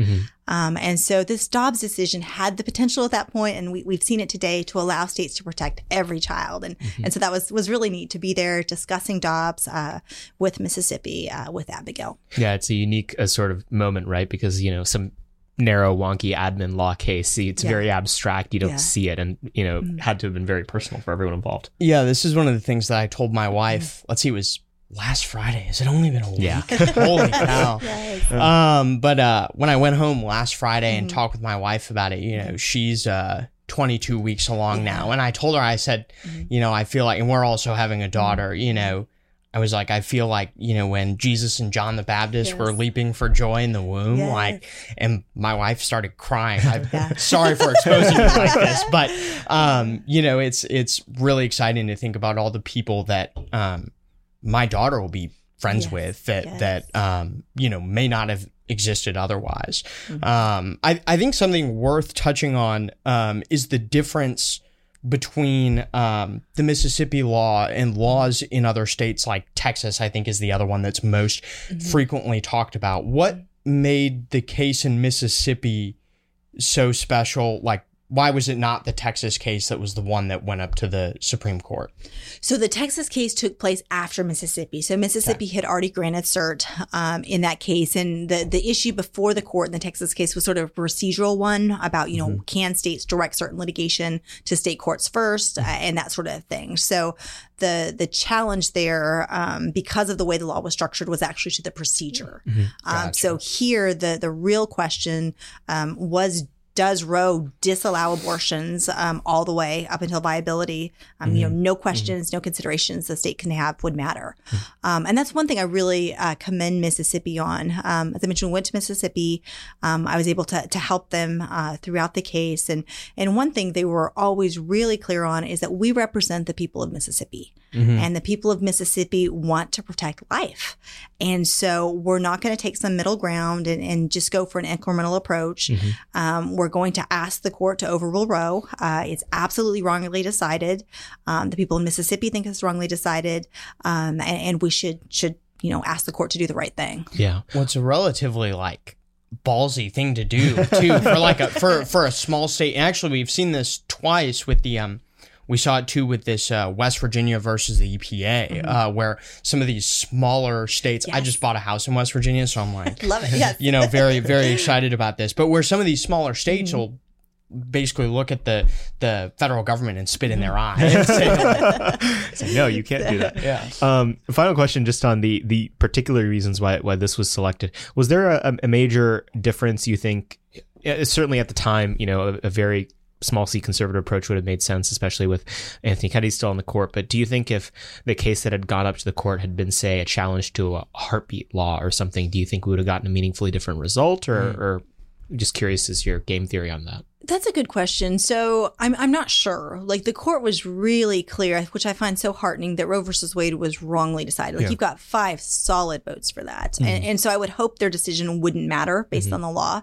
Um, and so this Dobbs decision had the potential at that point, and we, we've seen it today to allow states to protect every child. And and so that was was really neat to be there discussing Dobbs uh, with Mississippi uh, with Abigail. Yeah, it's a unique uh, sort of moment, right? Because you know some narrow, wonky admin law case. It's Yeah. very abstract. You don't Yeah. Mm-hmm. see it, and you know had to have been very personal for everyone involved. Yeah, this is one of the things that I told my wife. Let's see, it was last Friday. Has it only been a week? [LAUGHS] Yeah. Holy cow. Yes. Um, but uh, when I went home last Friday Mm-hmm. and talked with my wife about it, you know, she's uh 22 weeks along now, and I told her, I said, Mm-hmm. you know, I feel like, and we're also having a daughter, you know. I was like, I feel like, you know, when Jesus and John the Baptist were leaping for joy in the womb, Yes. like, and my wife started crying. [LAUGHS] I'm sorry for exposing you like this, [LAUGHS] but, um, you know, it's, it's really exciting to think about all the people that, um, my daughter will be friends Yes, with that, yes. that, um, you know, may not have existed otherwise. Mm-hmm. Um, I, I think something worth touching on, um, is the difference between um, the Mississippi law and laws in other states like Texas, I think is the other one that's most frequently talked about. What made the case in Mississippi so special? Like, why was it not the Texas case that was the one that went up to the Supreme Court? So the Texas case took place after Mississippi. So Mississippi had already granted cert um, in that case, and the the issue before the court in the Texas case was sort of a procedural one about you know can states direct certain litigation to state courts 1st uh, and that sort of thing. So the the challenge there, um, because of the way the law was structured, was actually to the procedure. Um, so here, the the real question um, was does Roe disallow abortions um, all the way up until viability? Um, You know, no questions, no considerations the state can have would matter. Um, and that's one thing I really uh, commend Mississippi on. Um, as I mentioned, we went to Mississippi. Um, I was able to to help them uh, throughout the case. And and one thing they were always really clear on is that we represent the people of Mississippi. And the people of Mississippi want to protect life. And so we're not going to take some middle ground and, and just go for an incremental approach. Um, we're going to ask the court to overrule Roe. Uh, it's absolutely wrongly decided. Um, the people in Mississippi think it's wrongly decided. Um, and, and we should, should, you know, ask the court to do the right thing. Yeah, Well, it's a relatively like ballsy thing to do too for like a for for a small state. And actually, we've seen this twice with the um. We saw it too with this uh, West Virginia versus the EPA, uh, where some of these smaller states. I Mm-hmm. Just bought a house in West Virginia, so I'm like, [LAUGHS] Love it. Yes. you know, very very [LAUGHS] excited about this. But where some of these smaller states Mm-hmm. will basically look at the the federal government and spit in their Mm-hmm. eye and say, like, It's no, you can't do that. yeah. Um, final question, just on the the particular reasons why why this was selected. Was there a, a major difference you think? Certainly at the time, you know, a, a very small c conservative approach would have made sense, especially with Anthony Kennedy still in the court. But do you think if the case that had gone up to the court had been, say, a challenge to a heartbeat law or something, do you think we would have gotten a meaningfully different result? Or, or just curious as your game theory on that? That's a good question. So I'm I'm not sure. Like the court was really clear, which I find so heartening that Roe versus Wade was wrongly decided. Like you've got five solid votes for that, and, and so I would hope their decision wouldn't matter based on the law.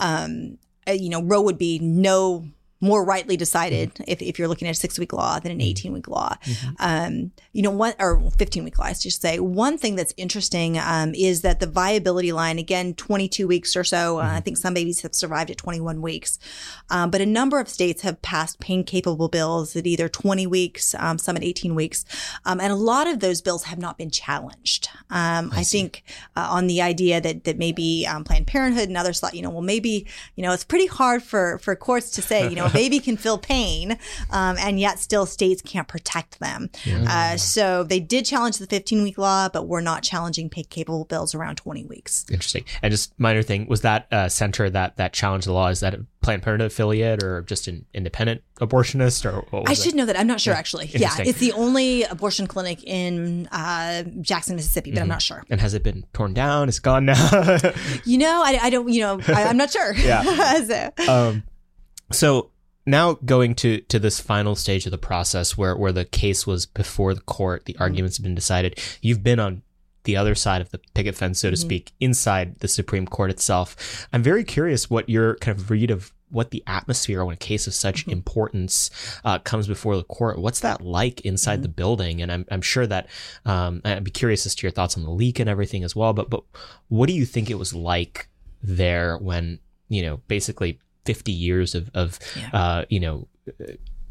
Um, uh, you know, Roe would be no more rightly decided if, if you're looking at a six week law than an 18 week law. Um, you know, one or 15 week law, I should say. One thing that's interesting um, is that the viability line, again, 22 weeks or so. Uh, I think some babies have survived at 21 weeks. Um, but a number of states have passed pain capable bills at either 20 weeks, um, some at 18 weeks. Um, and a lot of those bills have not been challenged. Um, I, think uh, on the idea that, that maybe um, Planned Parenthood and others thought, you know, well, maybe, you know, it's pretty hard for, for courts to say, you know, a baby can feel pain, um, and yet still states can't protect them. Uh, so they did challenge the 15 week law, but we're not challenging pain capable bills around 20 weeks. Interesting. And just minor thing, was that uh, center that that challenged the law? Is that a Planned Parenthood affiliate or just an independent abortionist or what was I it? should know that. I'm not sure actually. Yeah, it's the only abortion clinic in uh, Jackson, Mississippi, but I'm not sure. And has it been torn down? It's gone now. [LAUGHS] You know, I, I don't. You know, I, I'm not sure. Yeah. [LAUGHS] So- um, so now going to to this final stage of the process where where the case was before the court, the arguments have been decided. You've been on the other side of the picket fence, so to speak, inside the Supreme Court itself. I'm very curious what your kind of read of what the atmosphere when a case of such Mm-hmm. importance uh, comes before the court. What's that like inside Mm-hmm. the building? And I'm, I'm sure that um, I'd be curious as to your thoughts on the leak and everything as well. But but what do you think it was like there when you know basically 50 years of of Yeah. uh, you know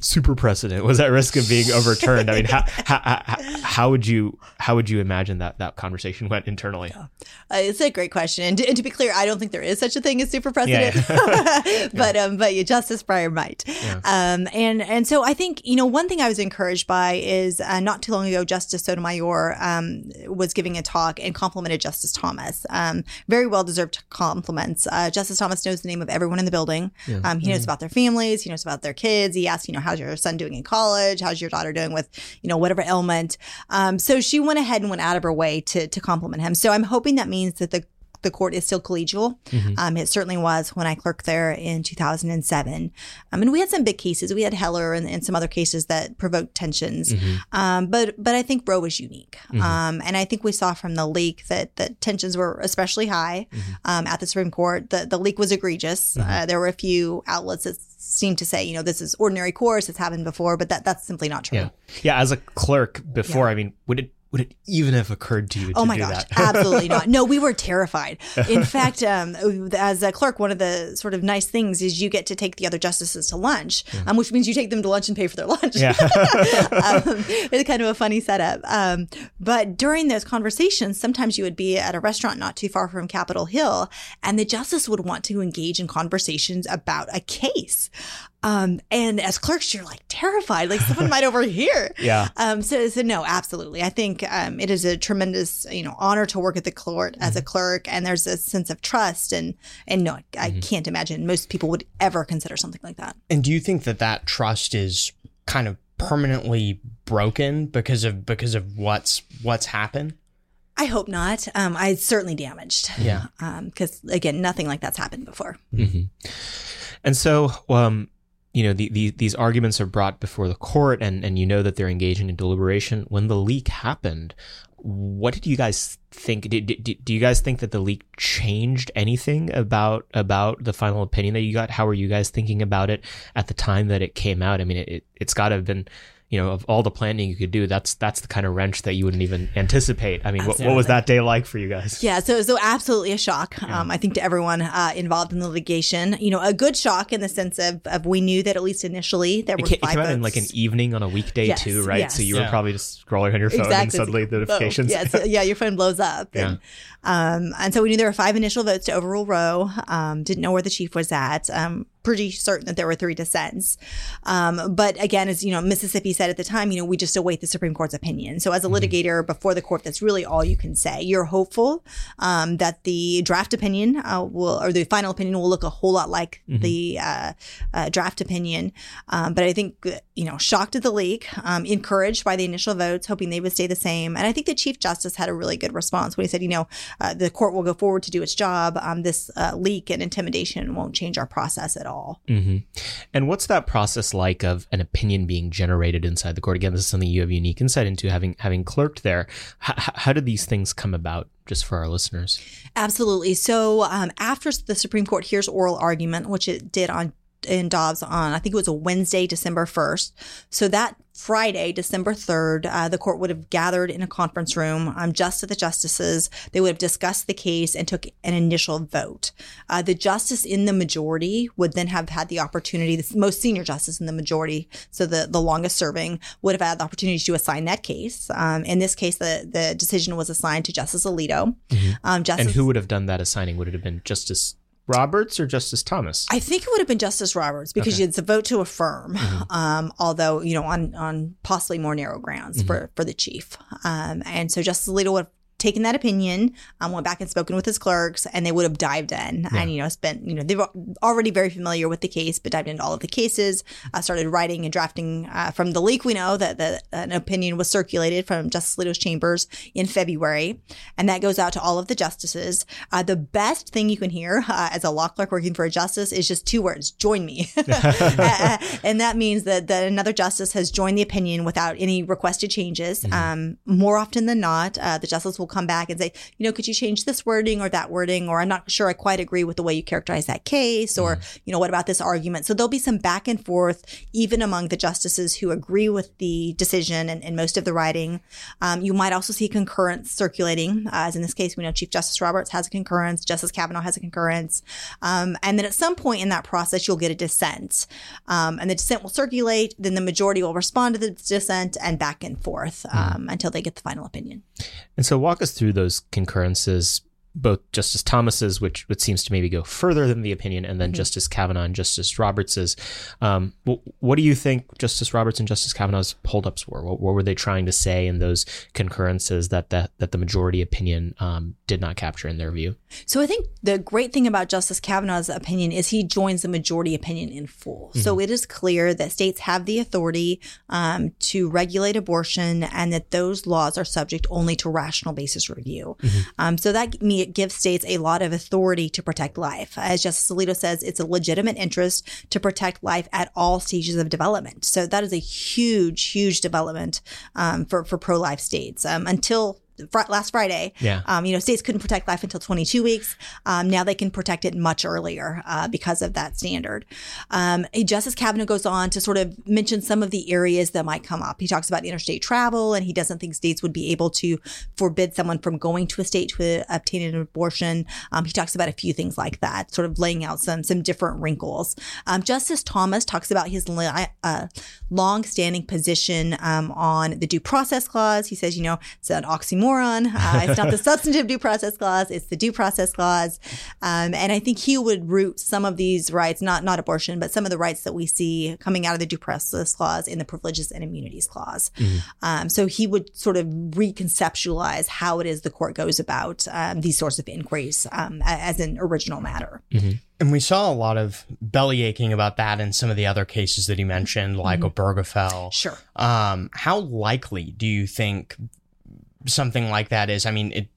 super precedent was at risk of being overturned. I mean, how, [LAUGHS] how, how, how would you how would you imagine that that conversation went internally? Uh, it's a great question, and to, and to be clear, I don't think there is such a thing as super precedent. [LAUGHS] [LAUGHS] but um, but yeah, Justice Breyer might. Um, and and so I think you know one thing I was encouraged by is uh, not too long ago, Justice Sotomayor um, was giving a talk and complimented Justice Thomas. Um, very well deserved compliments. Uh, Justice Thomas knows the name of everyone in the building. Um, he knows about their families. He knows about their kids. He asked, you know, how's your son doing in college? How's your daughter doing with, you know, whatever ailment? Um, so she went ahead and went out of her way to to compliment him. So I'm hoping that means that the the court is still collegial. Um, it certainly was when I clerked there in 2007. I mean, we had some big cases. We had Heller and, and some other cases that provoked tensions. Um, but but I think Roe was unique. Um, and I think we saw from the leak that that tensions were especially high um, at the Supreme Court. The the leak was egregious. Uh, there were a few outlets that seemed to say, you know, this is ordinary course. It's happened before, but that that's simply not true. Yeah, yeah. As a clerk before, I mean, would it would it even have occurred to you Oh to my gosh, [LAUGHS] absolutely not. No, we were terrified. In fact, um, as a clerk, one of the sort of nice things is you get to take the other justices to lunch, um, which means you take them to lunch and pay for their lunch. Yeah. [LAUGHS] um, it's kind of a funny setup. Um, but during those conversations, sometimes you would be at a restaurant not too far from Capitol Hill, and the justice would want to engage in conversations about a case. Um, and as clerks, you're like terrified, like someone might overhear. [LAUGHS] Yeah. Um, so, so no, absolutely. I think um, it is a tremendous, you know, honor to work at the court as a clerk, and there's a sense of trust, and and no, I can't imagine most people would ever consider something like that. And do you think that that trust is kind of permanently broken because of because of what's what's happened? I hope not. Um, I certainly damaged. Yeah. [LAUGHS] Because again, nothing like that's happened before. And so, um, you know, the, the, these arguments are brought before the court, and, and you know that they're engaging in deliberation. When the leak happened, what did you guys think? Did, did, do you guys think that the leak changed anything about about the final opinion that you got? How were you guys thinking about it at the time that it came out? I mean, it, it, it's got to have been. You know, of all the planning you could do, that's that's the kind of wrench that you wouldn't even anticipate. I mean, what, what was that day like for you guys? Yeah, so so absolutely a shock. Um, I think to everyone uh, involved in the litigation, you know, a good shock in the sense of, of we knew that at least initially there It were came, it five came out in like an evening on a weekday Yes, too, right? So yes. you were probably just scrolling on your phone and Exactly. suddenly the Boom. notifications. Yeah, so- yeah, your phone blows up. [LAUGHS] And, um, and so we knew there were five initial votes to overrule Roe. Um, didn't know where the chief was at. Um, pretty certain that there were three dissents. Um, but again, as you know, Mississippi said at the time, you know, we just await the Supreme Court's opinion. So as a litigator before the court, that's really all you can say. You're hopeful um, that the draft opinion uh, will, or the final opinion will look a whole lot like the uh, uh, draft opinion. Um, but I think, you know, shocked at the leak, um, encouraged by the initial votes, hoping they would stay the same. And I think the Chief Justice had a really good response when he said, you know, uh, the court will go forward to do its job. Um, this uh, leak and intimidation won't change our process at all. hmm And what's that process like of an opinion being generated inside the court? Again, this is something you have unique insight into, having having clerked there. H- how did these things come about? Just for our listeners. Absolutely. So um, after the Supreme Court hears oral argument, which it did on in Dobbs on I think it was a Wednesday, December first. So that Friday, December 3rd, uh, the court would have gathered in a conference room, um, just to the justices. They would have discussed the case and took an initial vote. Uh, the justice in the majority would then have had the opportunity, the most senior justice in the majority, so the, the longest serving, would have had the opportunity to assign that case. Um, in this case, the, the decision was assigned to Justice Alito. Um, Justice, And who would have done that assigning? Would it have been Justice Roberts or Justice Thomas? I think it would have been Justice Roberts because it's a vote to affirm, um, although you know on on possibly more narrow grounds for for the chief. Um, and so Justice Alito would have taken that opinion, um, went back and spoken with his clerks, and they would have dived in and you know spent you know they were already very familiar with the case, but dived into all of the cases, uh, started writing and drafting uh, from the leak. We know that that an opinion was circulated from Justice Alito's chambers in February, and that goes out to all of the justices. Uh, the best thing you can hear uh, as a law clerk working for a justice is just two words: "Join me," [LAUGHS] [LAUGHS] and that means that, that another justice has joined the opinion without any requested changes. Um, more often than not, uh, the justice will come back and say, you know, could you change this wording or that wording? Or I'm not sure I quite agree with the way you characterize that case. Or, you know, what about this argument? So there'll be some back and forth, even among the justices who agree with the decision and, and most of the writing. Um, you might also see concurrence circulating, uh, as in this case, we know Chief Justice Roberts has a concurrence, Justice Kavanaugh has a concurrence. Um, and then at some point in that process, you'll get a dissent. Um, and the dissent will circulate, then the majority will respond to the dissent and back and forth um, until they get the final opinion. And so walk us through those concurrences, both Justice Thomas's, which which seems to maybe go further than the opinion, and then Justice Kavanaugh and Justice Roberts's. Um, wh- what do you think Justice Roberts and Justice Kavanaugh's holdups were? What, what were they trying to say in those concurrences that that, that the majority opinion um, did not capture in their view? So I think the great thing about Justice Kavanaugh's opinion is he joins the majority opinion in full. So it is clear that states have the authority um, to regulate abortion and that those laws are subject only to rational basis review. Um, so that me it gives states a lot of authority to protect life. As Justice Alito says, it's a legitimate interest to protect life at all stages of development. So that is a huge, huge development um, for for pro life states. Um, until fr- last Friday, Yeah. um, you know, states couldn't protect life until 22 weeks. Um, now they can protect it much earlier uh, because of that standard. Um, Justice Kavanaugh goes on to sort of mention some of the areas that might come up. He talks about interstate travel, and he doesn't think states would be able to forbid someone from going to a state to obtain an abortion. Um, he talks about a few things like that, sort of laying out some some different wrinkles. Um, Justice Thomas talks about his li- uh, long-standing position um, on the due process clause. He says, you know, it's an oxymoron. [LAUGHS] Uh, it's not the substantive due process clause; it's the due process clause. Um, and I think he would root some of these rights, not not abortion, but some of the rights that we see coming out of the due process clause in the privileges and immunities clause. Um, so he would sort of reconceptualize how it is the court goes about um, these sorts of inquiries um, as an original matter. And we saw a lot of belly aching about that in some of the other cases that he mentioned, like Obergefell. Sure. Um, how likely do you think something like that is? I mean, it,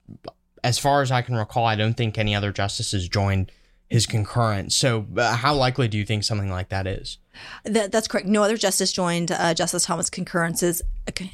as far as I can recall, I don't think any other justices joined his concurrence. So, uh, how likely do you think something like that is? That, that's correct. No other justice joined uh, Justice Thomas concurrences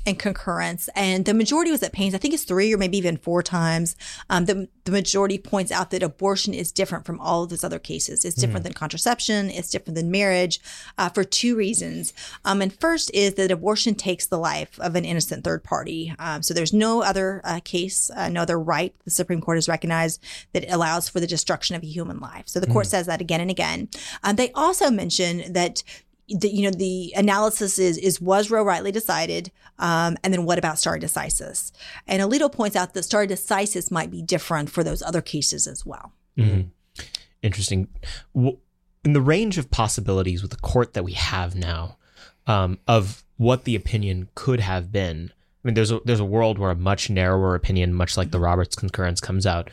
and concurrence, and the majority was at pains. I think it's three or maybe even four times. Um, the the majority points out that abortion is different from all of those other cases. It's different than contraception. It's different than marriage, uh, for two reasons. Um, and first is that abortion takes the life of an innocent third party. Um, so there's no other uh, case, uh, no other right the Supreme Court has recognized that allows for the destruction of a human life. So the court says that again and again. Um, they also mention that the, you know the analysis is is was Roe rightly decided, um, and then what about stare decisis? And Alito points out that stare decisis might be different for those other cases as well. Interesting. In the range of possibilities with the court that we have now, um, of what the opinion could have been. I mean, there's a there's a world where a much narrower opinion, much like the Roberts concurrence, comes out.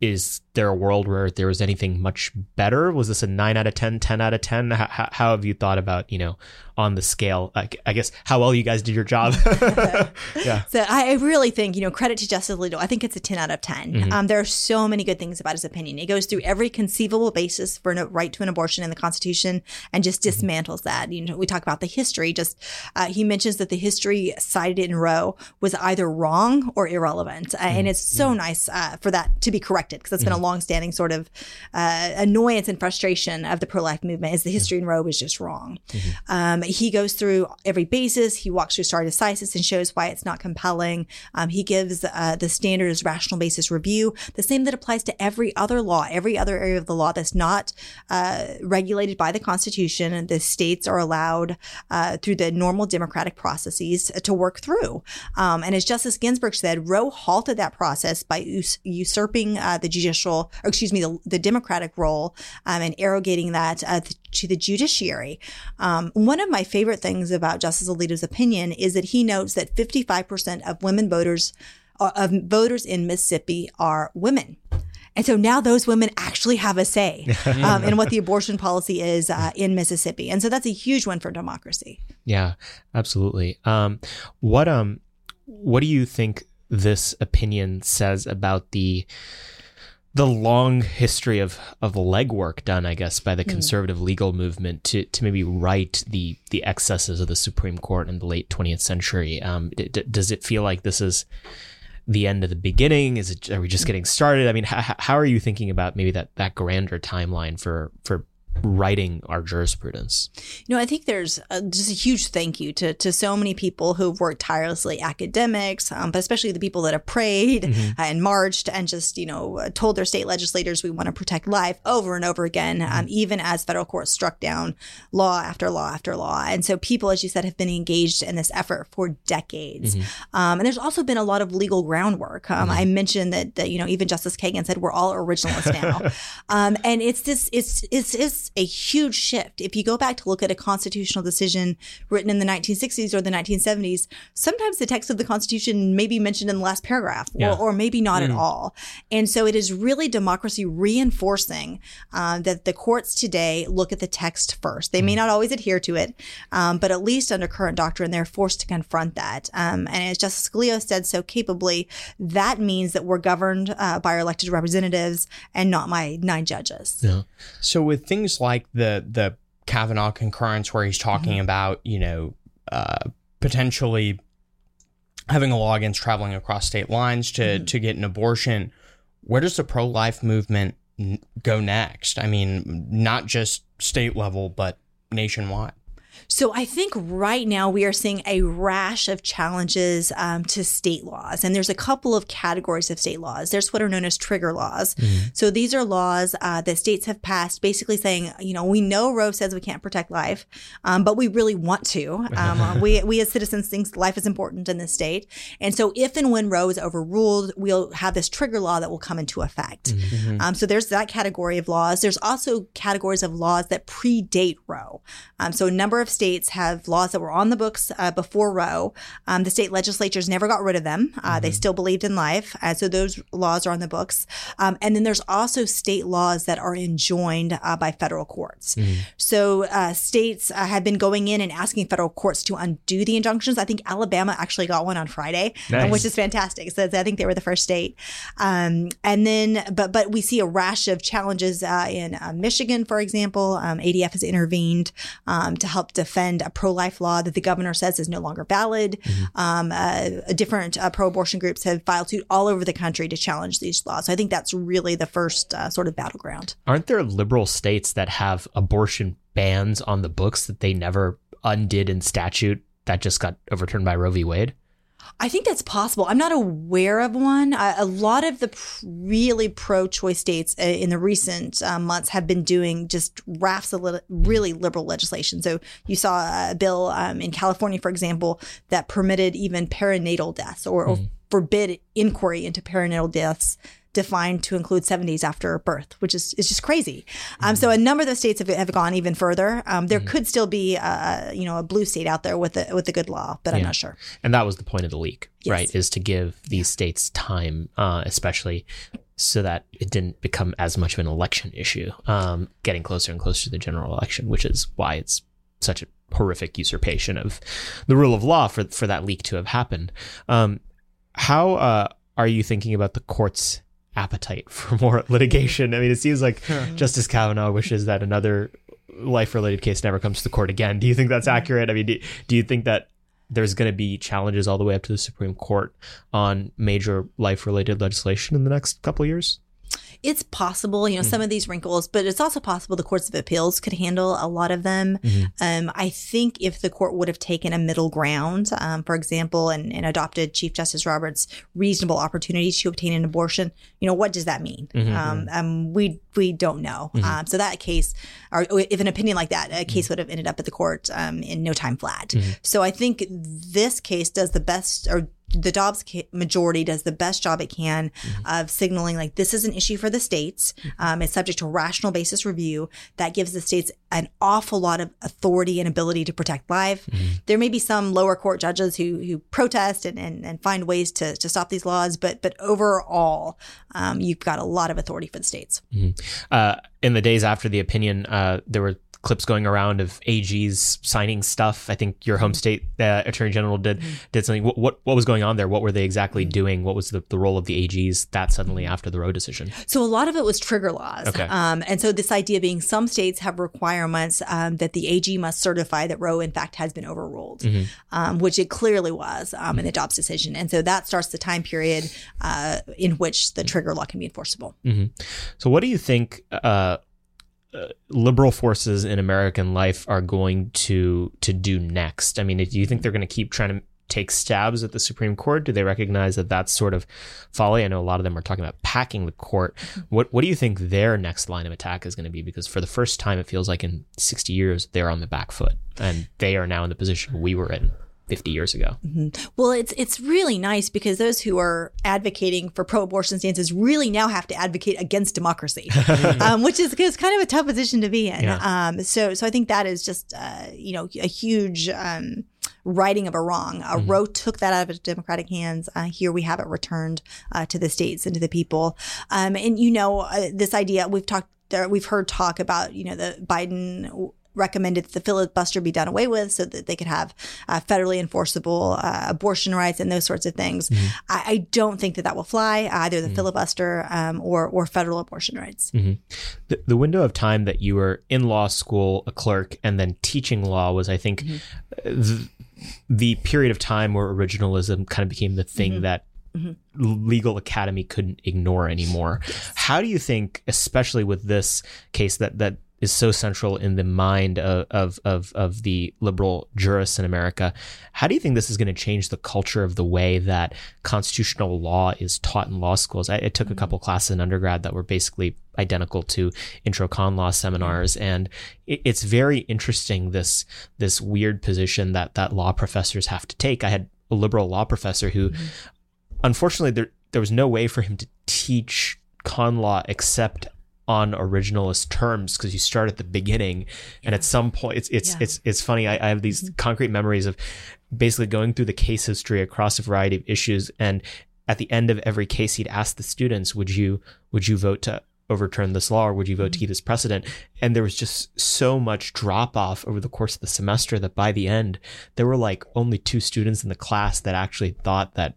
Is there a world where there was anything much better? Was this a nine out of 10, 10 out of ten? How, how, how have you thought about you know on the scale? I, I guess how well you guys did your job. [LAUGHS] [LAUGHS] yeah. So I really think, you know, credit to Justice Alito. I think it's a 10 out of 10. Um, there are so many good things about his opinion. It goes through every conceivable basis for a right to an abortion in the Constitution and just dismantles that. You know, we talk about the history. Just uh, he mentions that the history cited in Roe was either wrong or irrelevant, uh, and it's so nice uh, for that to be corrected because that's been a long-standing sort of uh, annoyance and frustration of the pro-life movement. Is the history in Roe was just wrong. Um, he goes through every basis. He walks through stare decisis and shows why it's not compelling. Um, he gives uh, the standard as rational basis review, the same that applies to every other law, every other area of the law that's not uh, regulated by the Constitution. And the states are allowed uh, through the normal democratic processes to work through. Um, and as Justice Ginsburg said, Roe halted that process by us- usurping uh, the judicial, or excuse me, the, the democratic role um, and arrogating that uh, to the judiciary. Um, one of my favorite things about Justice Alito's opinion is that he notes that 55% of women voters, uh, of voters in Mississippi are women. And so now those women actually have a say [LAUGHS] um, in what the abortion policy is uh, in Mississippi. And so that's a huge one for democracy. Yeah, absolutely. Um, what um, what do you think this opinion says about the the long history of of legwork done, I guess, by the conservative legal movement to to maybe right the the excesses of the Supreme Court in the late 20th century? Um, d- d- does it feel like this is the end of the beginning? Is it are we just getting started? I mean, how, how are you thinking about maybe that that grander timeline for for writing our jurisprudence? You know, I think there's a, just a huge thank you to, to so many people who've worked tirelessly, academics, um, but especially the people that have prayed mm-hmm. and marched and just, you know, told their state legislators we want to protect life over and over again, mm-hmm. um, even as federal courts struck down law after law after law. And so people, as you said, have been engaged in this effort for decades. Mm-hmm. Um, and there's also been a lot of legal groundwork. Um, mm-hmm. I mentioned that, that, you know, even Justice Kagan said we're all originalists now. [LAUGHS] Um, and it's this, it's, it's, it's a huge shift. If you go back to look at a constitutional decision written in the 1960s or the 1970s, sometimes the text of the Constitution may be mentioned in the last paragraph yeah. or, or, maybe not mm. at all. And so it is really democracy reinforcing uh, that the courts today look at the text first. They may mm. not always adhere to it, um, but at least under current doctrine, they're forced to confront that. Um, and as Justice Scalia said so capably, that means that we're governed uh, by our elected representatives and not my nine judges. Yeah. So with things things like the the Kavanaugh concurrence, where he's talking mm-hmm. about you know uh, potentially having a law against traveling across state lines to mm-hmm. to get an abortion, where does the pro life movement n- go next? I mean, not just state level, but nationwide. So I think right now we are seeing a rash of challenges um, to state laws, and there's a couple of categories of state laws. There's what are known as trigger laws. Mm-hmm. So these are laws uh, that states have passed, basically saying, you know, we know Roe says we can't protect life, um, but we really want to. Um, [LAUGHS] we we as citizens think life is important in this state, and so if and when Roe is overruled, we'll have this trigger law that will come into effect. Mm-hmm. Um, so there's that category of laws. There's also categories of laws that predate Roe. Um, so a number of states have laws that were on the books uh, before Roe. Um, the state legislatures never got rid of them. Uh, mm-hmm. They still believed in life. Uh, so those laws are on the books. Um, and then there's also state laws that are enjoined uh, by federal courts. Mm-hmm. So uh, states uh, have been going in and asking federal courts to undo the injunctions. I think Alabama actually got one on Friday, nice. which is fantastic. So I think they were the first state. Um, and then, but but we see a rash of challenges in Michigan, for example. Um, ADF has intervened um, to help defend a pro life law that the governor says is no longer valid. Mm-hmm. Um, uh, different uh, pro abortion groups have filed suit all over the country to challenge these laws. So I think that's really the first uh, sort of battleground. Aren't there liberal states that have abortion bans on the books that they never undid in statute that just got overturned by Roe v. Wade? I think that's possible. I'm not aware of one. Uh, a lot of the pr- really pro-choice states uh, in the recent uh, months have been doing just rafts of li- really liberal legislation. So you saw a bill um, in California, for example, that permitted even perinatal deaths or, mm-hmm. or forbid inquiry into perinatal deaths defined to include seven days after birth, which is, is just crazy. Um, so a number of the states have, have gone even further. Um, there mm-hmm. could still be, a, you know, a blue state out there with a, with a good law, but yeah. I'm not sure. And that was the point of the leak, yes. right? Is to give these states time, uh, especially so that it didn't become as much of an election issue, um, getting closer and closer to the general election, which is why it's such a horrific usurpation of the rule of law for for that leak to have happened. Um, how uh, are you thinking about the court's appetite [LAUGHS] for more litigation. I mean, it seems like hmm. Justice Kavanaugh wishes that another life related case never comes to the court again. Do you think that's hmm. accurate? I mean, do, do you think that there's going to be challenges all the way up to the Supreme Court on major life related legislation in the next couple of years? It's possible, you know, mm-hmm. some of these wrinkles, but it's also possible the courts of appeals could handle a lot of them. Mm-hmm. Um, I think if the court would have taken a middle ground, um, for example, and, and, adopted Chief Justice Roberts' reasonable opportunities to obtain an abortion, you know, what does that mean? Mm-hmm. Um, mm-hmm. um we we don't know. Mm-hmm. Um, so that case, or if an opinion like that, a case mm-hmm. would have ended up at the court um, in no time flat. So I think this case does the best or the Dobbs majority does the best job it can mm-hmm. of signaling like this is an issue for the states. Mm-hmm. Um, it's subject to rational basis review. That gives the states an awful lot of authority and ability to protect life. Mm-hmm. There may be some lower court judges who who protest and, and, and find ways to, to stop these laws, but but overall, um, you've got a lot of authority for the states. Mm-hmm. Uh, in the days after the opinion, uh, there were clips going around of AGs signing stuff. I think your home state uh, attorney general did Mm-hmm. did something. What, what what was going on there? What were they exactly doing? What was the, the role of the AGs that suddenly after the Roe decision? So a lot of it was trigger laws. Okay. Um, and so this idea being some states have requirements um, that the AG must certify that Roe in fact has been overruled, Mm-hmm. um, which it clearly was um, in the Dobbs decision. And so that starts the time period uh, in which the trigger law can be enforceable. So, what do you think uh, liberal forces in American life are going to to do next? I mean, do you think they're going to keep trying to take stabs at the Supreme Court? Do they recognize that that's sort of folly? I know a lot of them are talking about packing the court. What What do you think their next line of attack is going to be? Because for the first time, it feels like in sixty years they're on the back foot, and they are now in the position we were in fifty years ago. Well, it's it's really nice because those who are advocating for pro-abortion stances really now have to advocate against democracy, [LAUGHS] um, which is, is kind of a tough position to be in. Yeah. Um, so so I think that is just uh, you know a huge. Um, righting of a wrong. Uh, Roe took that out of Democratic hands. Uh, here we have it returned uh, to the states and to the people. Um, and you know, uh, this idea we've talked there, we've heard talk about, you know, the Biden recommended that the filibuster be done away with so that they could have uh, federally enforceable uh, abortion rights and those sorts of things. I, I don't think that that will fly either the filibuster um, or or federal abortion rights. the, the window of time that you were in law school, a clerk, and then teaching law was, I think, the, the period of time where originalism kind of became the thing that legal academy couldn't ignore anymore. How do you think, especially with this case that that is so central in the mind of, of, of, of the liberal jurists in America. How do you think this is going to change the culture of the way that constitutional law is taught in law schools? I, I took a mm-hmm. couple classes in undergrad that were basically identical to intro con law seminars, and it, it's very interesting this this weird position that that law professors have to take. I had a liberal law professor who, mm-hmm. unfortunately, there there was no way for him to teach con law except on originalist terms because you start at the beginning and at some point it's it's Yeah. it's it's funny I, I have these mm-hmm. concrete memories of basically going through the case history across a variety of issues and at the end of every case he'd ask the students would you would you vote to overturn this law or would you vote to mm-hmm. keep this precedent? And there was just so much drop off over the course of the semester that by the end there were like only two students in the class that actually thought that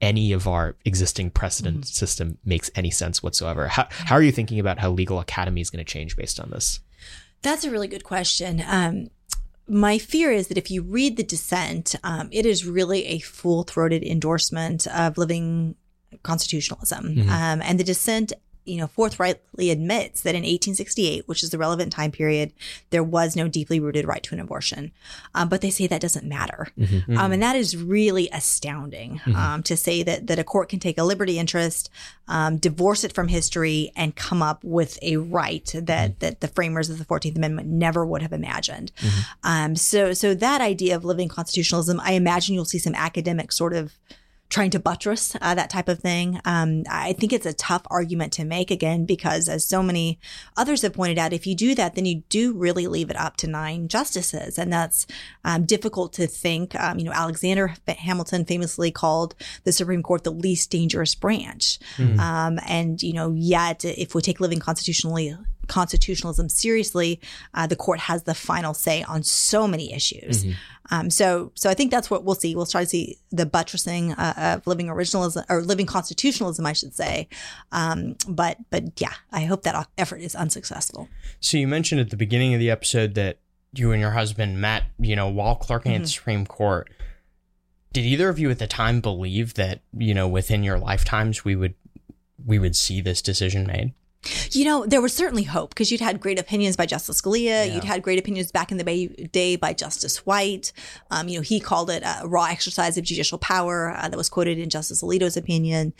any of our existing precedent system makes any sense whatsoever. How, how are you thinking about how legal academy is going to change based on this? That's a really good question. Um, my fear is that if you read the dissent, um, it is really a full throated endorsement of living constitutionalism. Um, and the dissent, you know, forthrightly admits that in 1868, which is the relevant time period, there was no deeply rooted right to an abortion. Um, but they say that doesn't matter. Um, and that is really astounding um, to say that, that a court can take a liberty interest, um, divorce it from history, and come up with a right that, that the framers of the 14th Amendment never would have imagined. Um, so, so that idea of living constitutionalism, I imagine you'll see some academic sort of trying to buttress uh, that type of thing. Um, I think it's a tough argument to make again because, as so many others have pointed out, if you do that, then you do really leave it up to nine justices, and that's um, difficult to think. Um, you know, Alexander Hamilton famously called the Supreme Court the least dangerous branch, um, and you know, yet if we take living constitutionally constitutionalism seriously, uh, the court has the final say on so many issues. Um, so, so I think that's what we'll see. We'll try to see the buttressing uh, of living originalism or living constitutionalism, I should say. Um, but, but yeah, I hope that effort is unsuccessful. So you mentioned at the beginning of the episode that you and your husband met, you know, while clerking at the Supreme Court. Did either of you at the time believe that, you know, within your lifetimes we would we would see this decision made? You know, there was certainly hope because you'd had great opinions by Justice Scalia. You'd had great opinions back in the day by Justice White. Um, you know, he called it a raw exercise of judicial power uh, that was quoted in Justice Alito's opinion.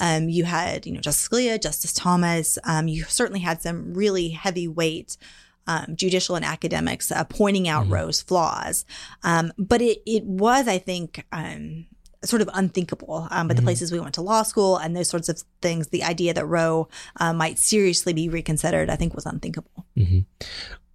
Um, you had, you know, Justice Scalia, Justice Thomas. Um, you certainly had some really heavyweight um, judicial and academics uh, pointing out Roe's flaws. Um, but it, it was, I think, um, sort of unthinkable. Um, but the places we went to law school and those sorts of things, the idea that Roe uh, might seriously be reconsidered, I think was unthinkable.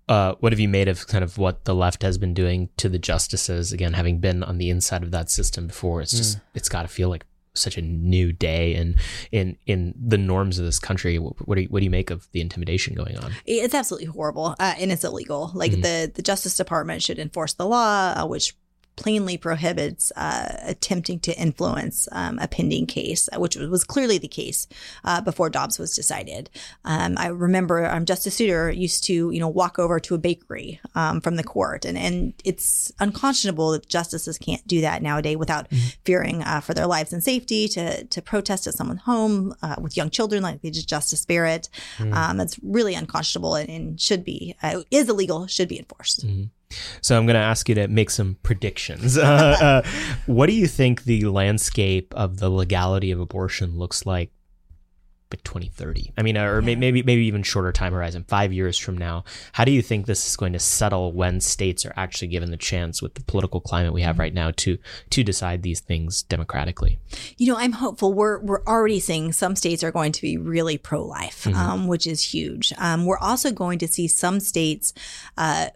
Uh, what have you made of kind of what the left has been doing to the justices? Again, having been on the inside of that system before, it's just it's got to feel like such a new day and in in the norms of this country. What do you, what do you make of the intimidation going on? It's absolutely horrible uh, and it's illegal. Like Mhm. the the Justice Department should enforce the law, uh, which plainly prohibits uh, attempting to influence um, a pending case, which was clearly the case uh, before Dobbs was decided. Um, I remember um, Justice Souter used to, you know, walk over to a bakery um, from the court, and and it's unconscionable that justices can't do that nowadays without fearing uh, for their lives and safety to to protest at someone's home uh, with young children, like they just Justice Barrett. Um, it's really unconscionable and, and should be uh, is illegal, should be enforced. So I'm going to ask you to make some predictions. [LAUGHS] Uh, uh, what do you think the landscape of the legality of abortion looks like 2030? I mean, or Yeah. maybe maybe even shorter time horizon, five years from now. How do you think this is going to settle when states are actually given the chance, with the political climate we have right now, to to decide these things democratically? You know, I'm hopeful. We're we're already seeing some states are going to be really pro life, um, which is huge. Um, we're also going to see some states. Uh,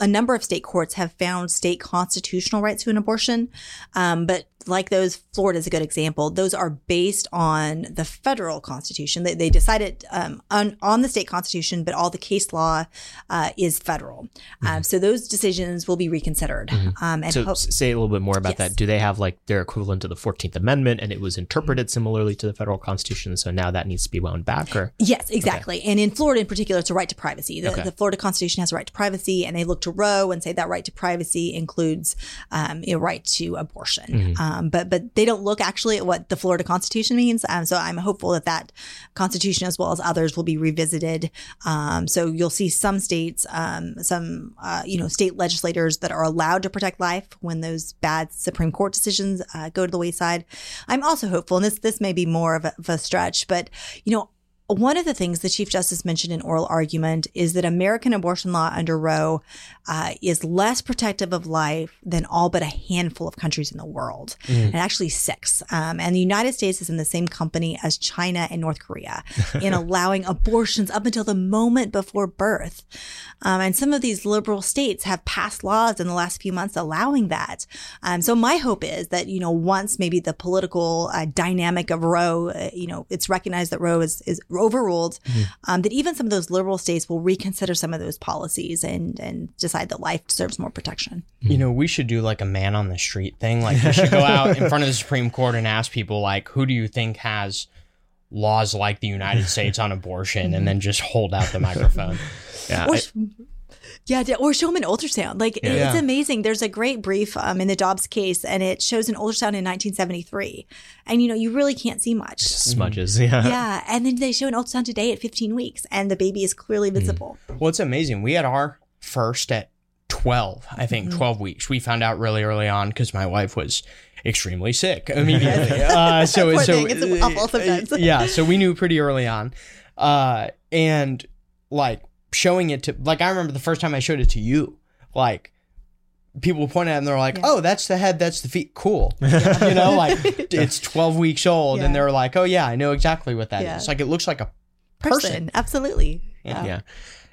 a number of state courts have found state constitutional rights to an abortion, um, but like those, Florida is a good example. Those are based on the federal constitution. They, they decided um, on on the state constitution, but all the case law uh, is federal. Um, so those decisions will be reconsidered. Um, and So s- say a little bit more about Yes. that. Do they have like their equivalent to the Fourteenth Amendment, and it was interpreted similarly to the federal constitution, so now that needs to be wound back, or Yes, exactly. And in Florida in particular, it's a right to privacy. The, Okay. the Florida Constitution has a right to privacy, and they look to Roe and say that right to privacy includes um, a right to abortion. Um, but but they don't look actually at what the Florida Constitution means. Um, so I'm hopeful that that Constitution, as well as others, will be revisited. Um, so you'll see some states, um, some uh, you know state legislators that are allowed to protect life when those bad Supreme Court decisions uh, go to the wayside. I'm also hopeful, and this this may be more of a, of a stretch, but you know one of the things the Chief Justice mentioned in oral argument is that American abortion law under Roe uh, is less protective of life than all but a handful of countries in the world, and actually six. Um, and the United States is in the same company as China and North Korea [LAUGHS] in allowing abortions up until the moment before birth. Um, and some of these liberal states have passed laws in the last few months allowing that. Um, so my hope is that you know once maybe the political uh, dynamic of Roe, uh, you know, it's recognized that Roe is is overruled, mm-hmm. um, that even some of those liberal states will reconsider some of those policies and and decide that life deserves more protection. You mm-hmm. know, we should do like a man on the street thing. Like we should go out in front of the Supreme Court and ask people like, who do you think has laws like the United [LAUGHS] States on abortion, and mm-hmm. then just hold out the microphone. yeah, Or, I- sh- yeah, or show them an ultrasound. Like Yeah. it's amazing. There's a great brief um, in the Dobbs case, and it shows an ultrasound in 1973, and you know you really can't see much. smudges. Yeah. Yeah, and then they show an ultrasound today at 15 weeks, and the baby is clearly visible. Well, it's amazing. We had our first at 12, I think, 12 weeks. We found out really early on because my wife was extremely sick [LAUGHS] immediately. uh, so, Poor so thing. It's awful [LAUGHS] sometimes. yeah, so we knew pretty early on. Uh, and like showing it to, like, I remember the first time I showed it to you, like, people point at it and they're like, Yeah. oh, that's the head, that's the feet. Cool. [LAUGHS] you know, like, it's 12 weeks old. Yeah. And they're like, oh, yeah, I know exactly what that is. Yeah. Like, it looks like a Person, person. absolutely. Yeah. yeah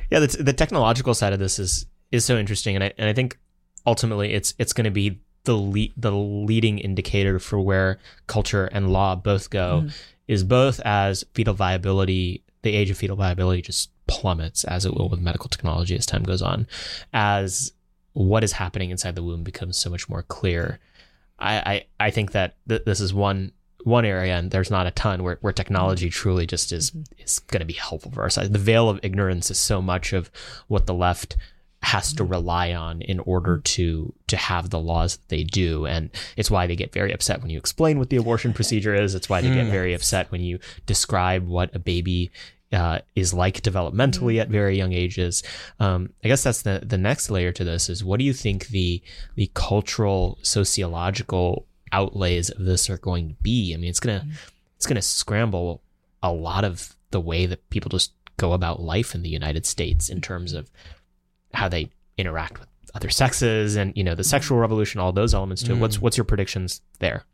yeah the, the technological side of this is is so interesting and i, and I think ultimately it's it's going to be the le- the leading indicator for where culture and law both go Mhm. is both as fetal viability the age of fetal viability just plummets as it will with medical technology as time goes on. As what is happening inside the womb becomes so much more clear i i, I think that th- this is one one area and there's not a ton where, where technology mm-hmm. truly just is mm-hmm. is going to be helpful for us. the veil of ignorance is so much of what the left has to mm-hmm. rely on in order to to have the laws that they do and it's why they get very upset when you explain what the abortion procedure is. It's why they get Mm. very upset when you describe what a baby uh, is like developmentally at very young ages. Um, I guess that's the the next layer to this is what do you think the the cultural sociological outlays of this are going to be? I mean, it's gonna it's gonna scramble a lot of the way that people just go about life in the United States in terms of how they interact with other sexes and you know the sexual revolution, all those elements to it. What's what's your predictions there?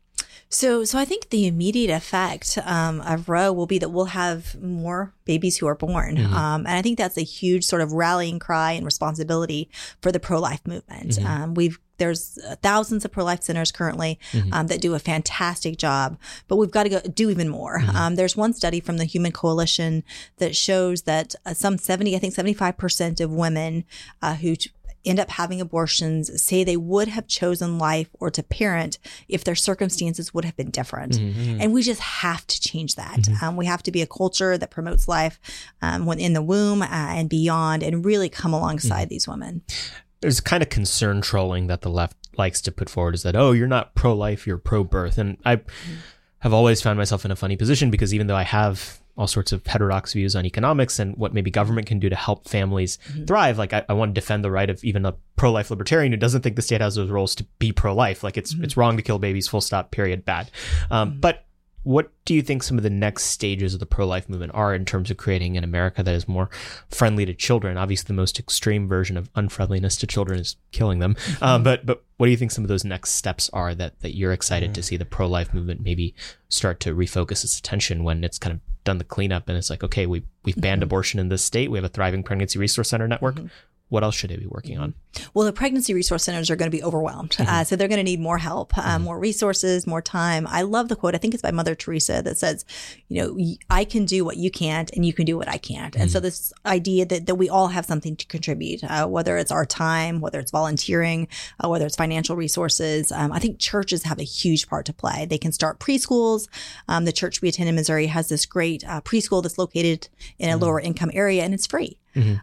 So, so I think the immediate effect um, of Roe will be that we'll have more babies who are born, Mhm. um, and I think that's a huge sort of rallying cry and responsibility for the pro-life movement. Mhm. Um, we've there's uh, thousands of pro-life centers currently um, that do a fantastic job, but we've got to go do even more. Um, there's one study from the Human Coalition that shows that uh, some 70, I think 75% of women uh, who t- end up having abortions say they would have chosen life or to parent if their circumstances would have been different. And we just have to change that. Um, we have to be a culture that promotes life um, when in the womb uh, and beyond and really come alongside these women. There's kind of concern trolling that the left likes to put forward is that, oh, you're not pro life, you're pro birth. And I have always found myself in a funny position because even though I have all sorts of heterodox views on economics and what maybe government can do to help families thrive. Like I, I want to defend the right of even a pro-life libertarian who doesn't think the state has those roles to be pro-life. Like it's it's wrong to kill babies. Full stop. Period. Bad. Um, But what do you think some of the next stages of the pro-life movement are in terms of creating an America that is more friendly to children? Obviously, the most extreme version of unfriendliness to children is killing them. Um, but but what do you think some of those next steps are that that you're excited to see the pro-life movement maybe start to refocus its attention when it's kind of done the cleanup and it's like okay we we've banned mm-hmm. abortion in this state. We have a thriving pregnancy resource center network mm-hmm. What else should they be working on Well, the pregnancy resource centers are going to be overwhelmed. Uh, so they're going to need more help, uh, more resources, more time. I love the quote. I think it's by Mother Teresa that says, you know, I can do what you can't and you can do what I can't. And so this idea that, that we all have something to contribute, uh, whether it's our time, whether it's volunteering, uh, whether it's financial resources. Um, I think churches have a huge part to play. They can start preschools. Um, the church we attend in Missouri has this great uh, preschool that's located in a lower income area and it's free.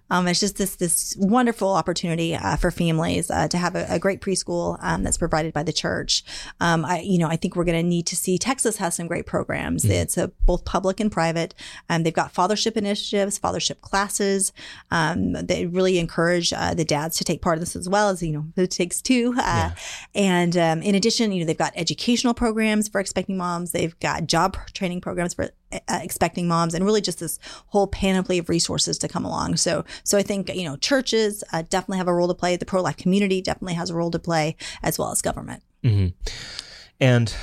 Um, it's just this this wonderful opportunity uh, for families uh, to have a, a great preschool um, that's provided by the church. Um, I you know I think we're going to need to see Texas has some great programs. It's a, both public and private. Um, they've got fathership initiatives, fathership classes. Um, they really encourage uh, the dads to take part in this as well as you know it takes two. Uh, And um, in addition, you know they've got educational programs for expecting moms. They've got job training programs for uh, expecting moms and really just this whole panoply of resources to come along. So, so I think, you know, churches uh, definitely have a role to play. The pro-life community definitely has a role to play as well as government. and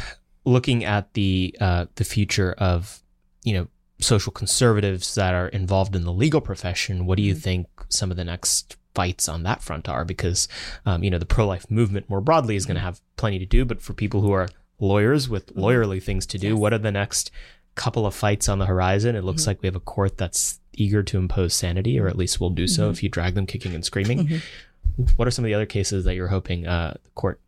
looking at the uh, the future of you know social conservatives that are involved in the legal profession, what do you think some of the next fights on that front are? Because um, you know the pro life movement more broadly is going to have plenty to do, but for people who are lawyers with lawyerly things to do, what are the next couple of fights on the horizon? It looks like we have a court that's eager to impose sanity, or at least will do so if you drag them kicking and screaming. What are some of the other cases that you're hoping uh, the court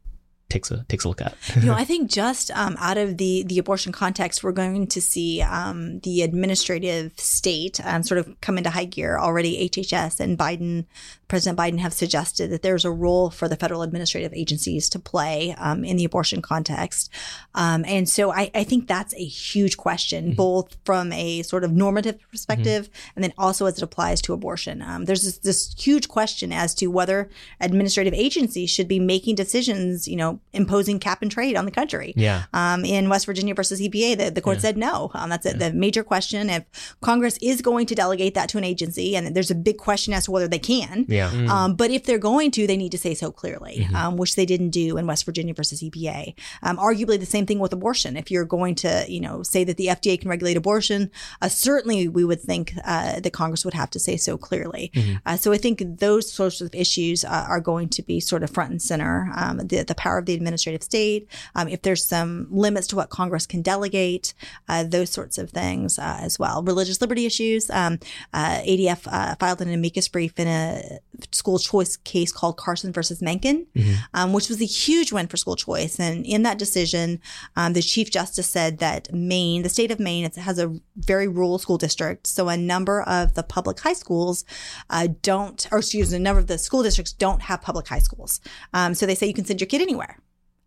takes a takes a look at? you know, [LAUGHS] I think just um, out of the the abortion context, we're going to see um, the administrative state um, sort of come into high gear already. HHS and Biden, President Biden, have suggested that there's a role for the federal administrative agencies to play um, in the abortion context, um, and so I, I think that's a huge question, both from a sort of normative perspective and then also as it applies to abortion. Um, there's this, this huge question as to whether administrative agencies should be making decisions, you know, imposing cap and trade on the country. Yeah. Um, in West Virginia versus EPA, the, the court said no. Um, that's a, the major question. If Congress is going to delegate that to an agency, and there's a big question as to whether they can. Yeah. Um, but if they're going to, they need to say so clearly, um, which they didn't do in West Virginia versus EPA. Um, arguably, the same thing with abortion. If you're going to, you know, say that the FDA can regulate abortion, uh, certainly we would think uh, that Congress would have to say so clearly. Uh, so I think those sorts of issues uh, are going to be sort of front and center. Um, the, the power of the administrative state, um, if there's some limits to what Congress can delegate, uh, those sorts of things uh, as well. Religious liberty issues. Um, uh, ADF uh, filed an amicus brief in a school choice case called Carson versus Makin, um, which was a huge win for school choice. And in that decision, um, the chief justice said that Maine, the state of Maine, it has a very rural school district, so a number of the public high schools uh, don't, or excuse me, a number of the school districts don't have public high schools. Um, so they say you can send your kid anywhere.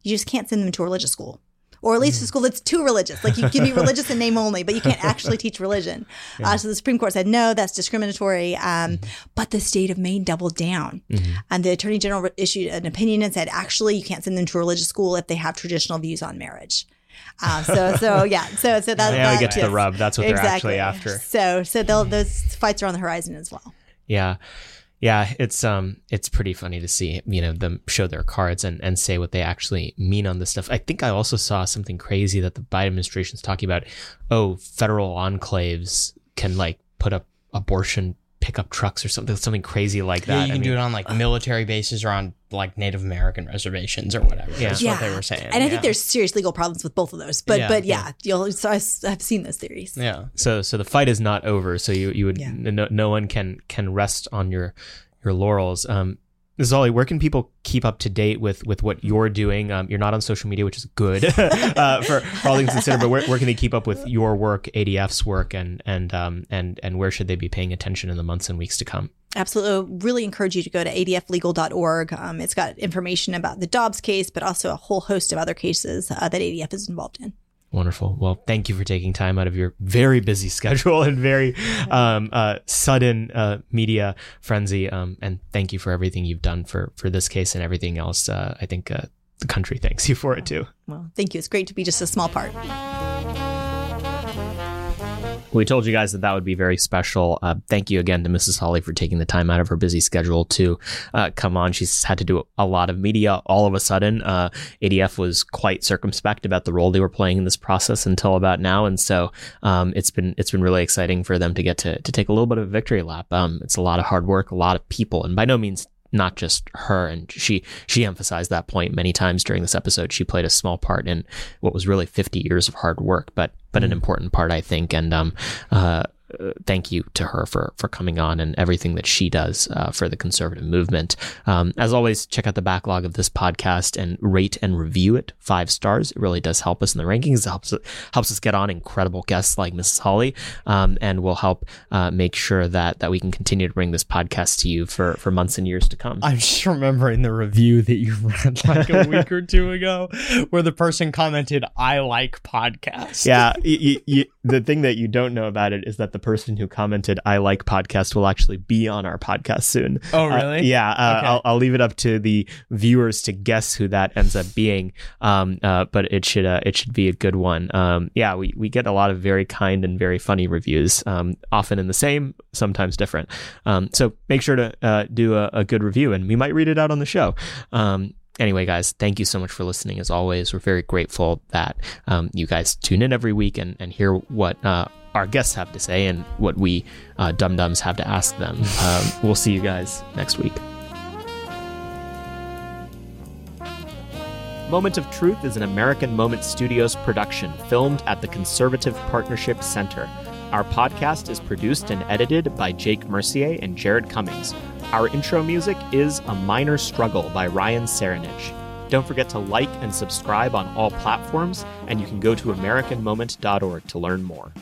You just can't send them to a religious school. Or at least a school that's too religious. Like you can be [LAUGHS] religious in name only, but you can't actually teach religion. Uh, so the Supreme Court said, no, that's discriminatory. Um, But the state of Maine doubled down. And the Attorney General issued an opinion and said, actually, you can't send them to a religious school if they have traditional views on marriage. Uh, so, so [LAUGHS] yeah, so so that, Now that- get to the rub. That's what they're Exactly. actually after. So, so they'll, those fights are on the horizon as well. Yeah. Yeah, it's um it's pretty funny to see, you know, them show their cards and, and say what they actually mean on this stuff. I think I also saw something crazy that the Biden administration's talking about, oh, federal enclaves can like put up abortion pickup trucks or something something crazy like that. Yeah, you I can do it on like military bases or on like Native American reservations or whatever. Yeah. That's what they were saying. And I yeah. think there's serious legal problems with both of those. But Yeah, but yeah, you'll so I, have seen those theories. yeah. So so the fight is not over. So you you would Yeah. no, no one can can rest on your your laurels. Um, Zolly, where can people keep up to date with with what you're doing? Um, you're not on social media, which is good [LAUGHS] uh, for, all things considered. But where, where can they keep up with your work, ADF's work, and and um and and where should they be paying attention in the months and weeks to come? Absolutely. I Really encourage you to go to adflegal.org. Um, it's got information about the Dobbs case, but also a whole host of other cases uh, that ADF is involved in. Wonderful. Well, thank you for taking time out of your very busy [LAUGHS] schedule and very um, uh, sudden uh, media frenzy. Um, and thank you for everything you've done for for this case and everything else. Uh, I think uh, the country thanks you for it too. Well, thank you. It's great to be just a small part. We told you guys that that would be very special. Uh, thank you again to Mrs. Hawley for taking the time out of her busy schedule to uh, come on. She's had to do a lot of media all of a sudden. Uh, ADF was quite circumspect about the role they were playing in this process until about now, and so um, it's been it's been really exciting for them to get to to take a little bit of a victory lap. Um, it's a lot of hard work, a lot of people, and by no means not just her and she she emphasized that point many times during this episode. She played a small part in what was really 50 years of hard work but but an important part i think. And um uh uh, thank you to her for for coming on and everything that she does uh, for the conservative movement. Um, as always, check out the backlog of this podcast and rate and review it five stars. It really does help us in the rankings. It helps helps us get on incredible guests like Mrs. Hawley, um, and will help uh, make sure that that we can continue to bring this podcast to you for for months and years to come. I'm just remembering the review that you read [LAUGHS] like a week or two ago where the person commented, I like podcasts. yeah, y- y- y- the thing that you don't know about it is that the person who commented "I like podcast" will actually be on our podcast soon. Oh, Uh, really? yeah, uh, Okay. I'll, I'll leave it up to the viewers to guess who that ends up being. Um, uh, but it should uh, it should be a good one. Um, yeah, we we get a lot of very kind and very funny reviews, um, often in the same, sometimes different. Um, so make sure to uh, do a, a good review, and we might read it out on the show. Anyway, guys, thank you so much for listening. As always, we're very grateful that um, you guys tune in every week and, and hear what uh, our guests have to say and what we uh, dum dums have to ask them. [LAUGHS] Um, we'll see you guys next week. Moment of Truth is an American Moment Studios production filmed at the Conservative Partnership Center. Our podcast is produced and edited by Jake Mercier and Jared Cummings. Our intro music is A Minor Struggle by Ryan Serenich. Don't forget to like and subscribe on all platforms, and you can go to AmericanMoment.org to learn more.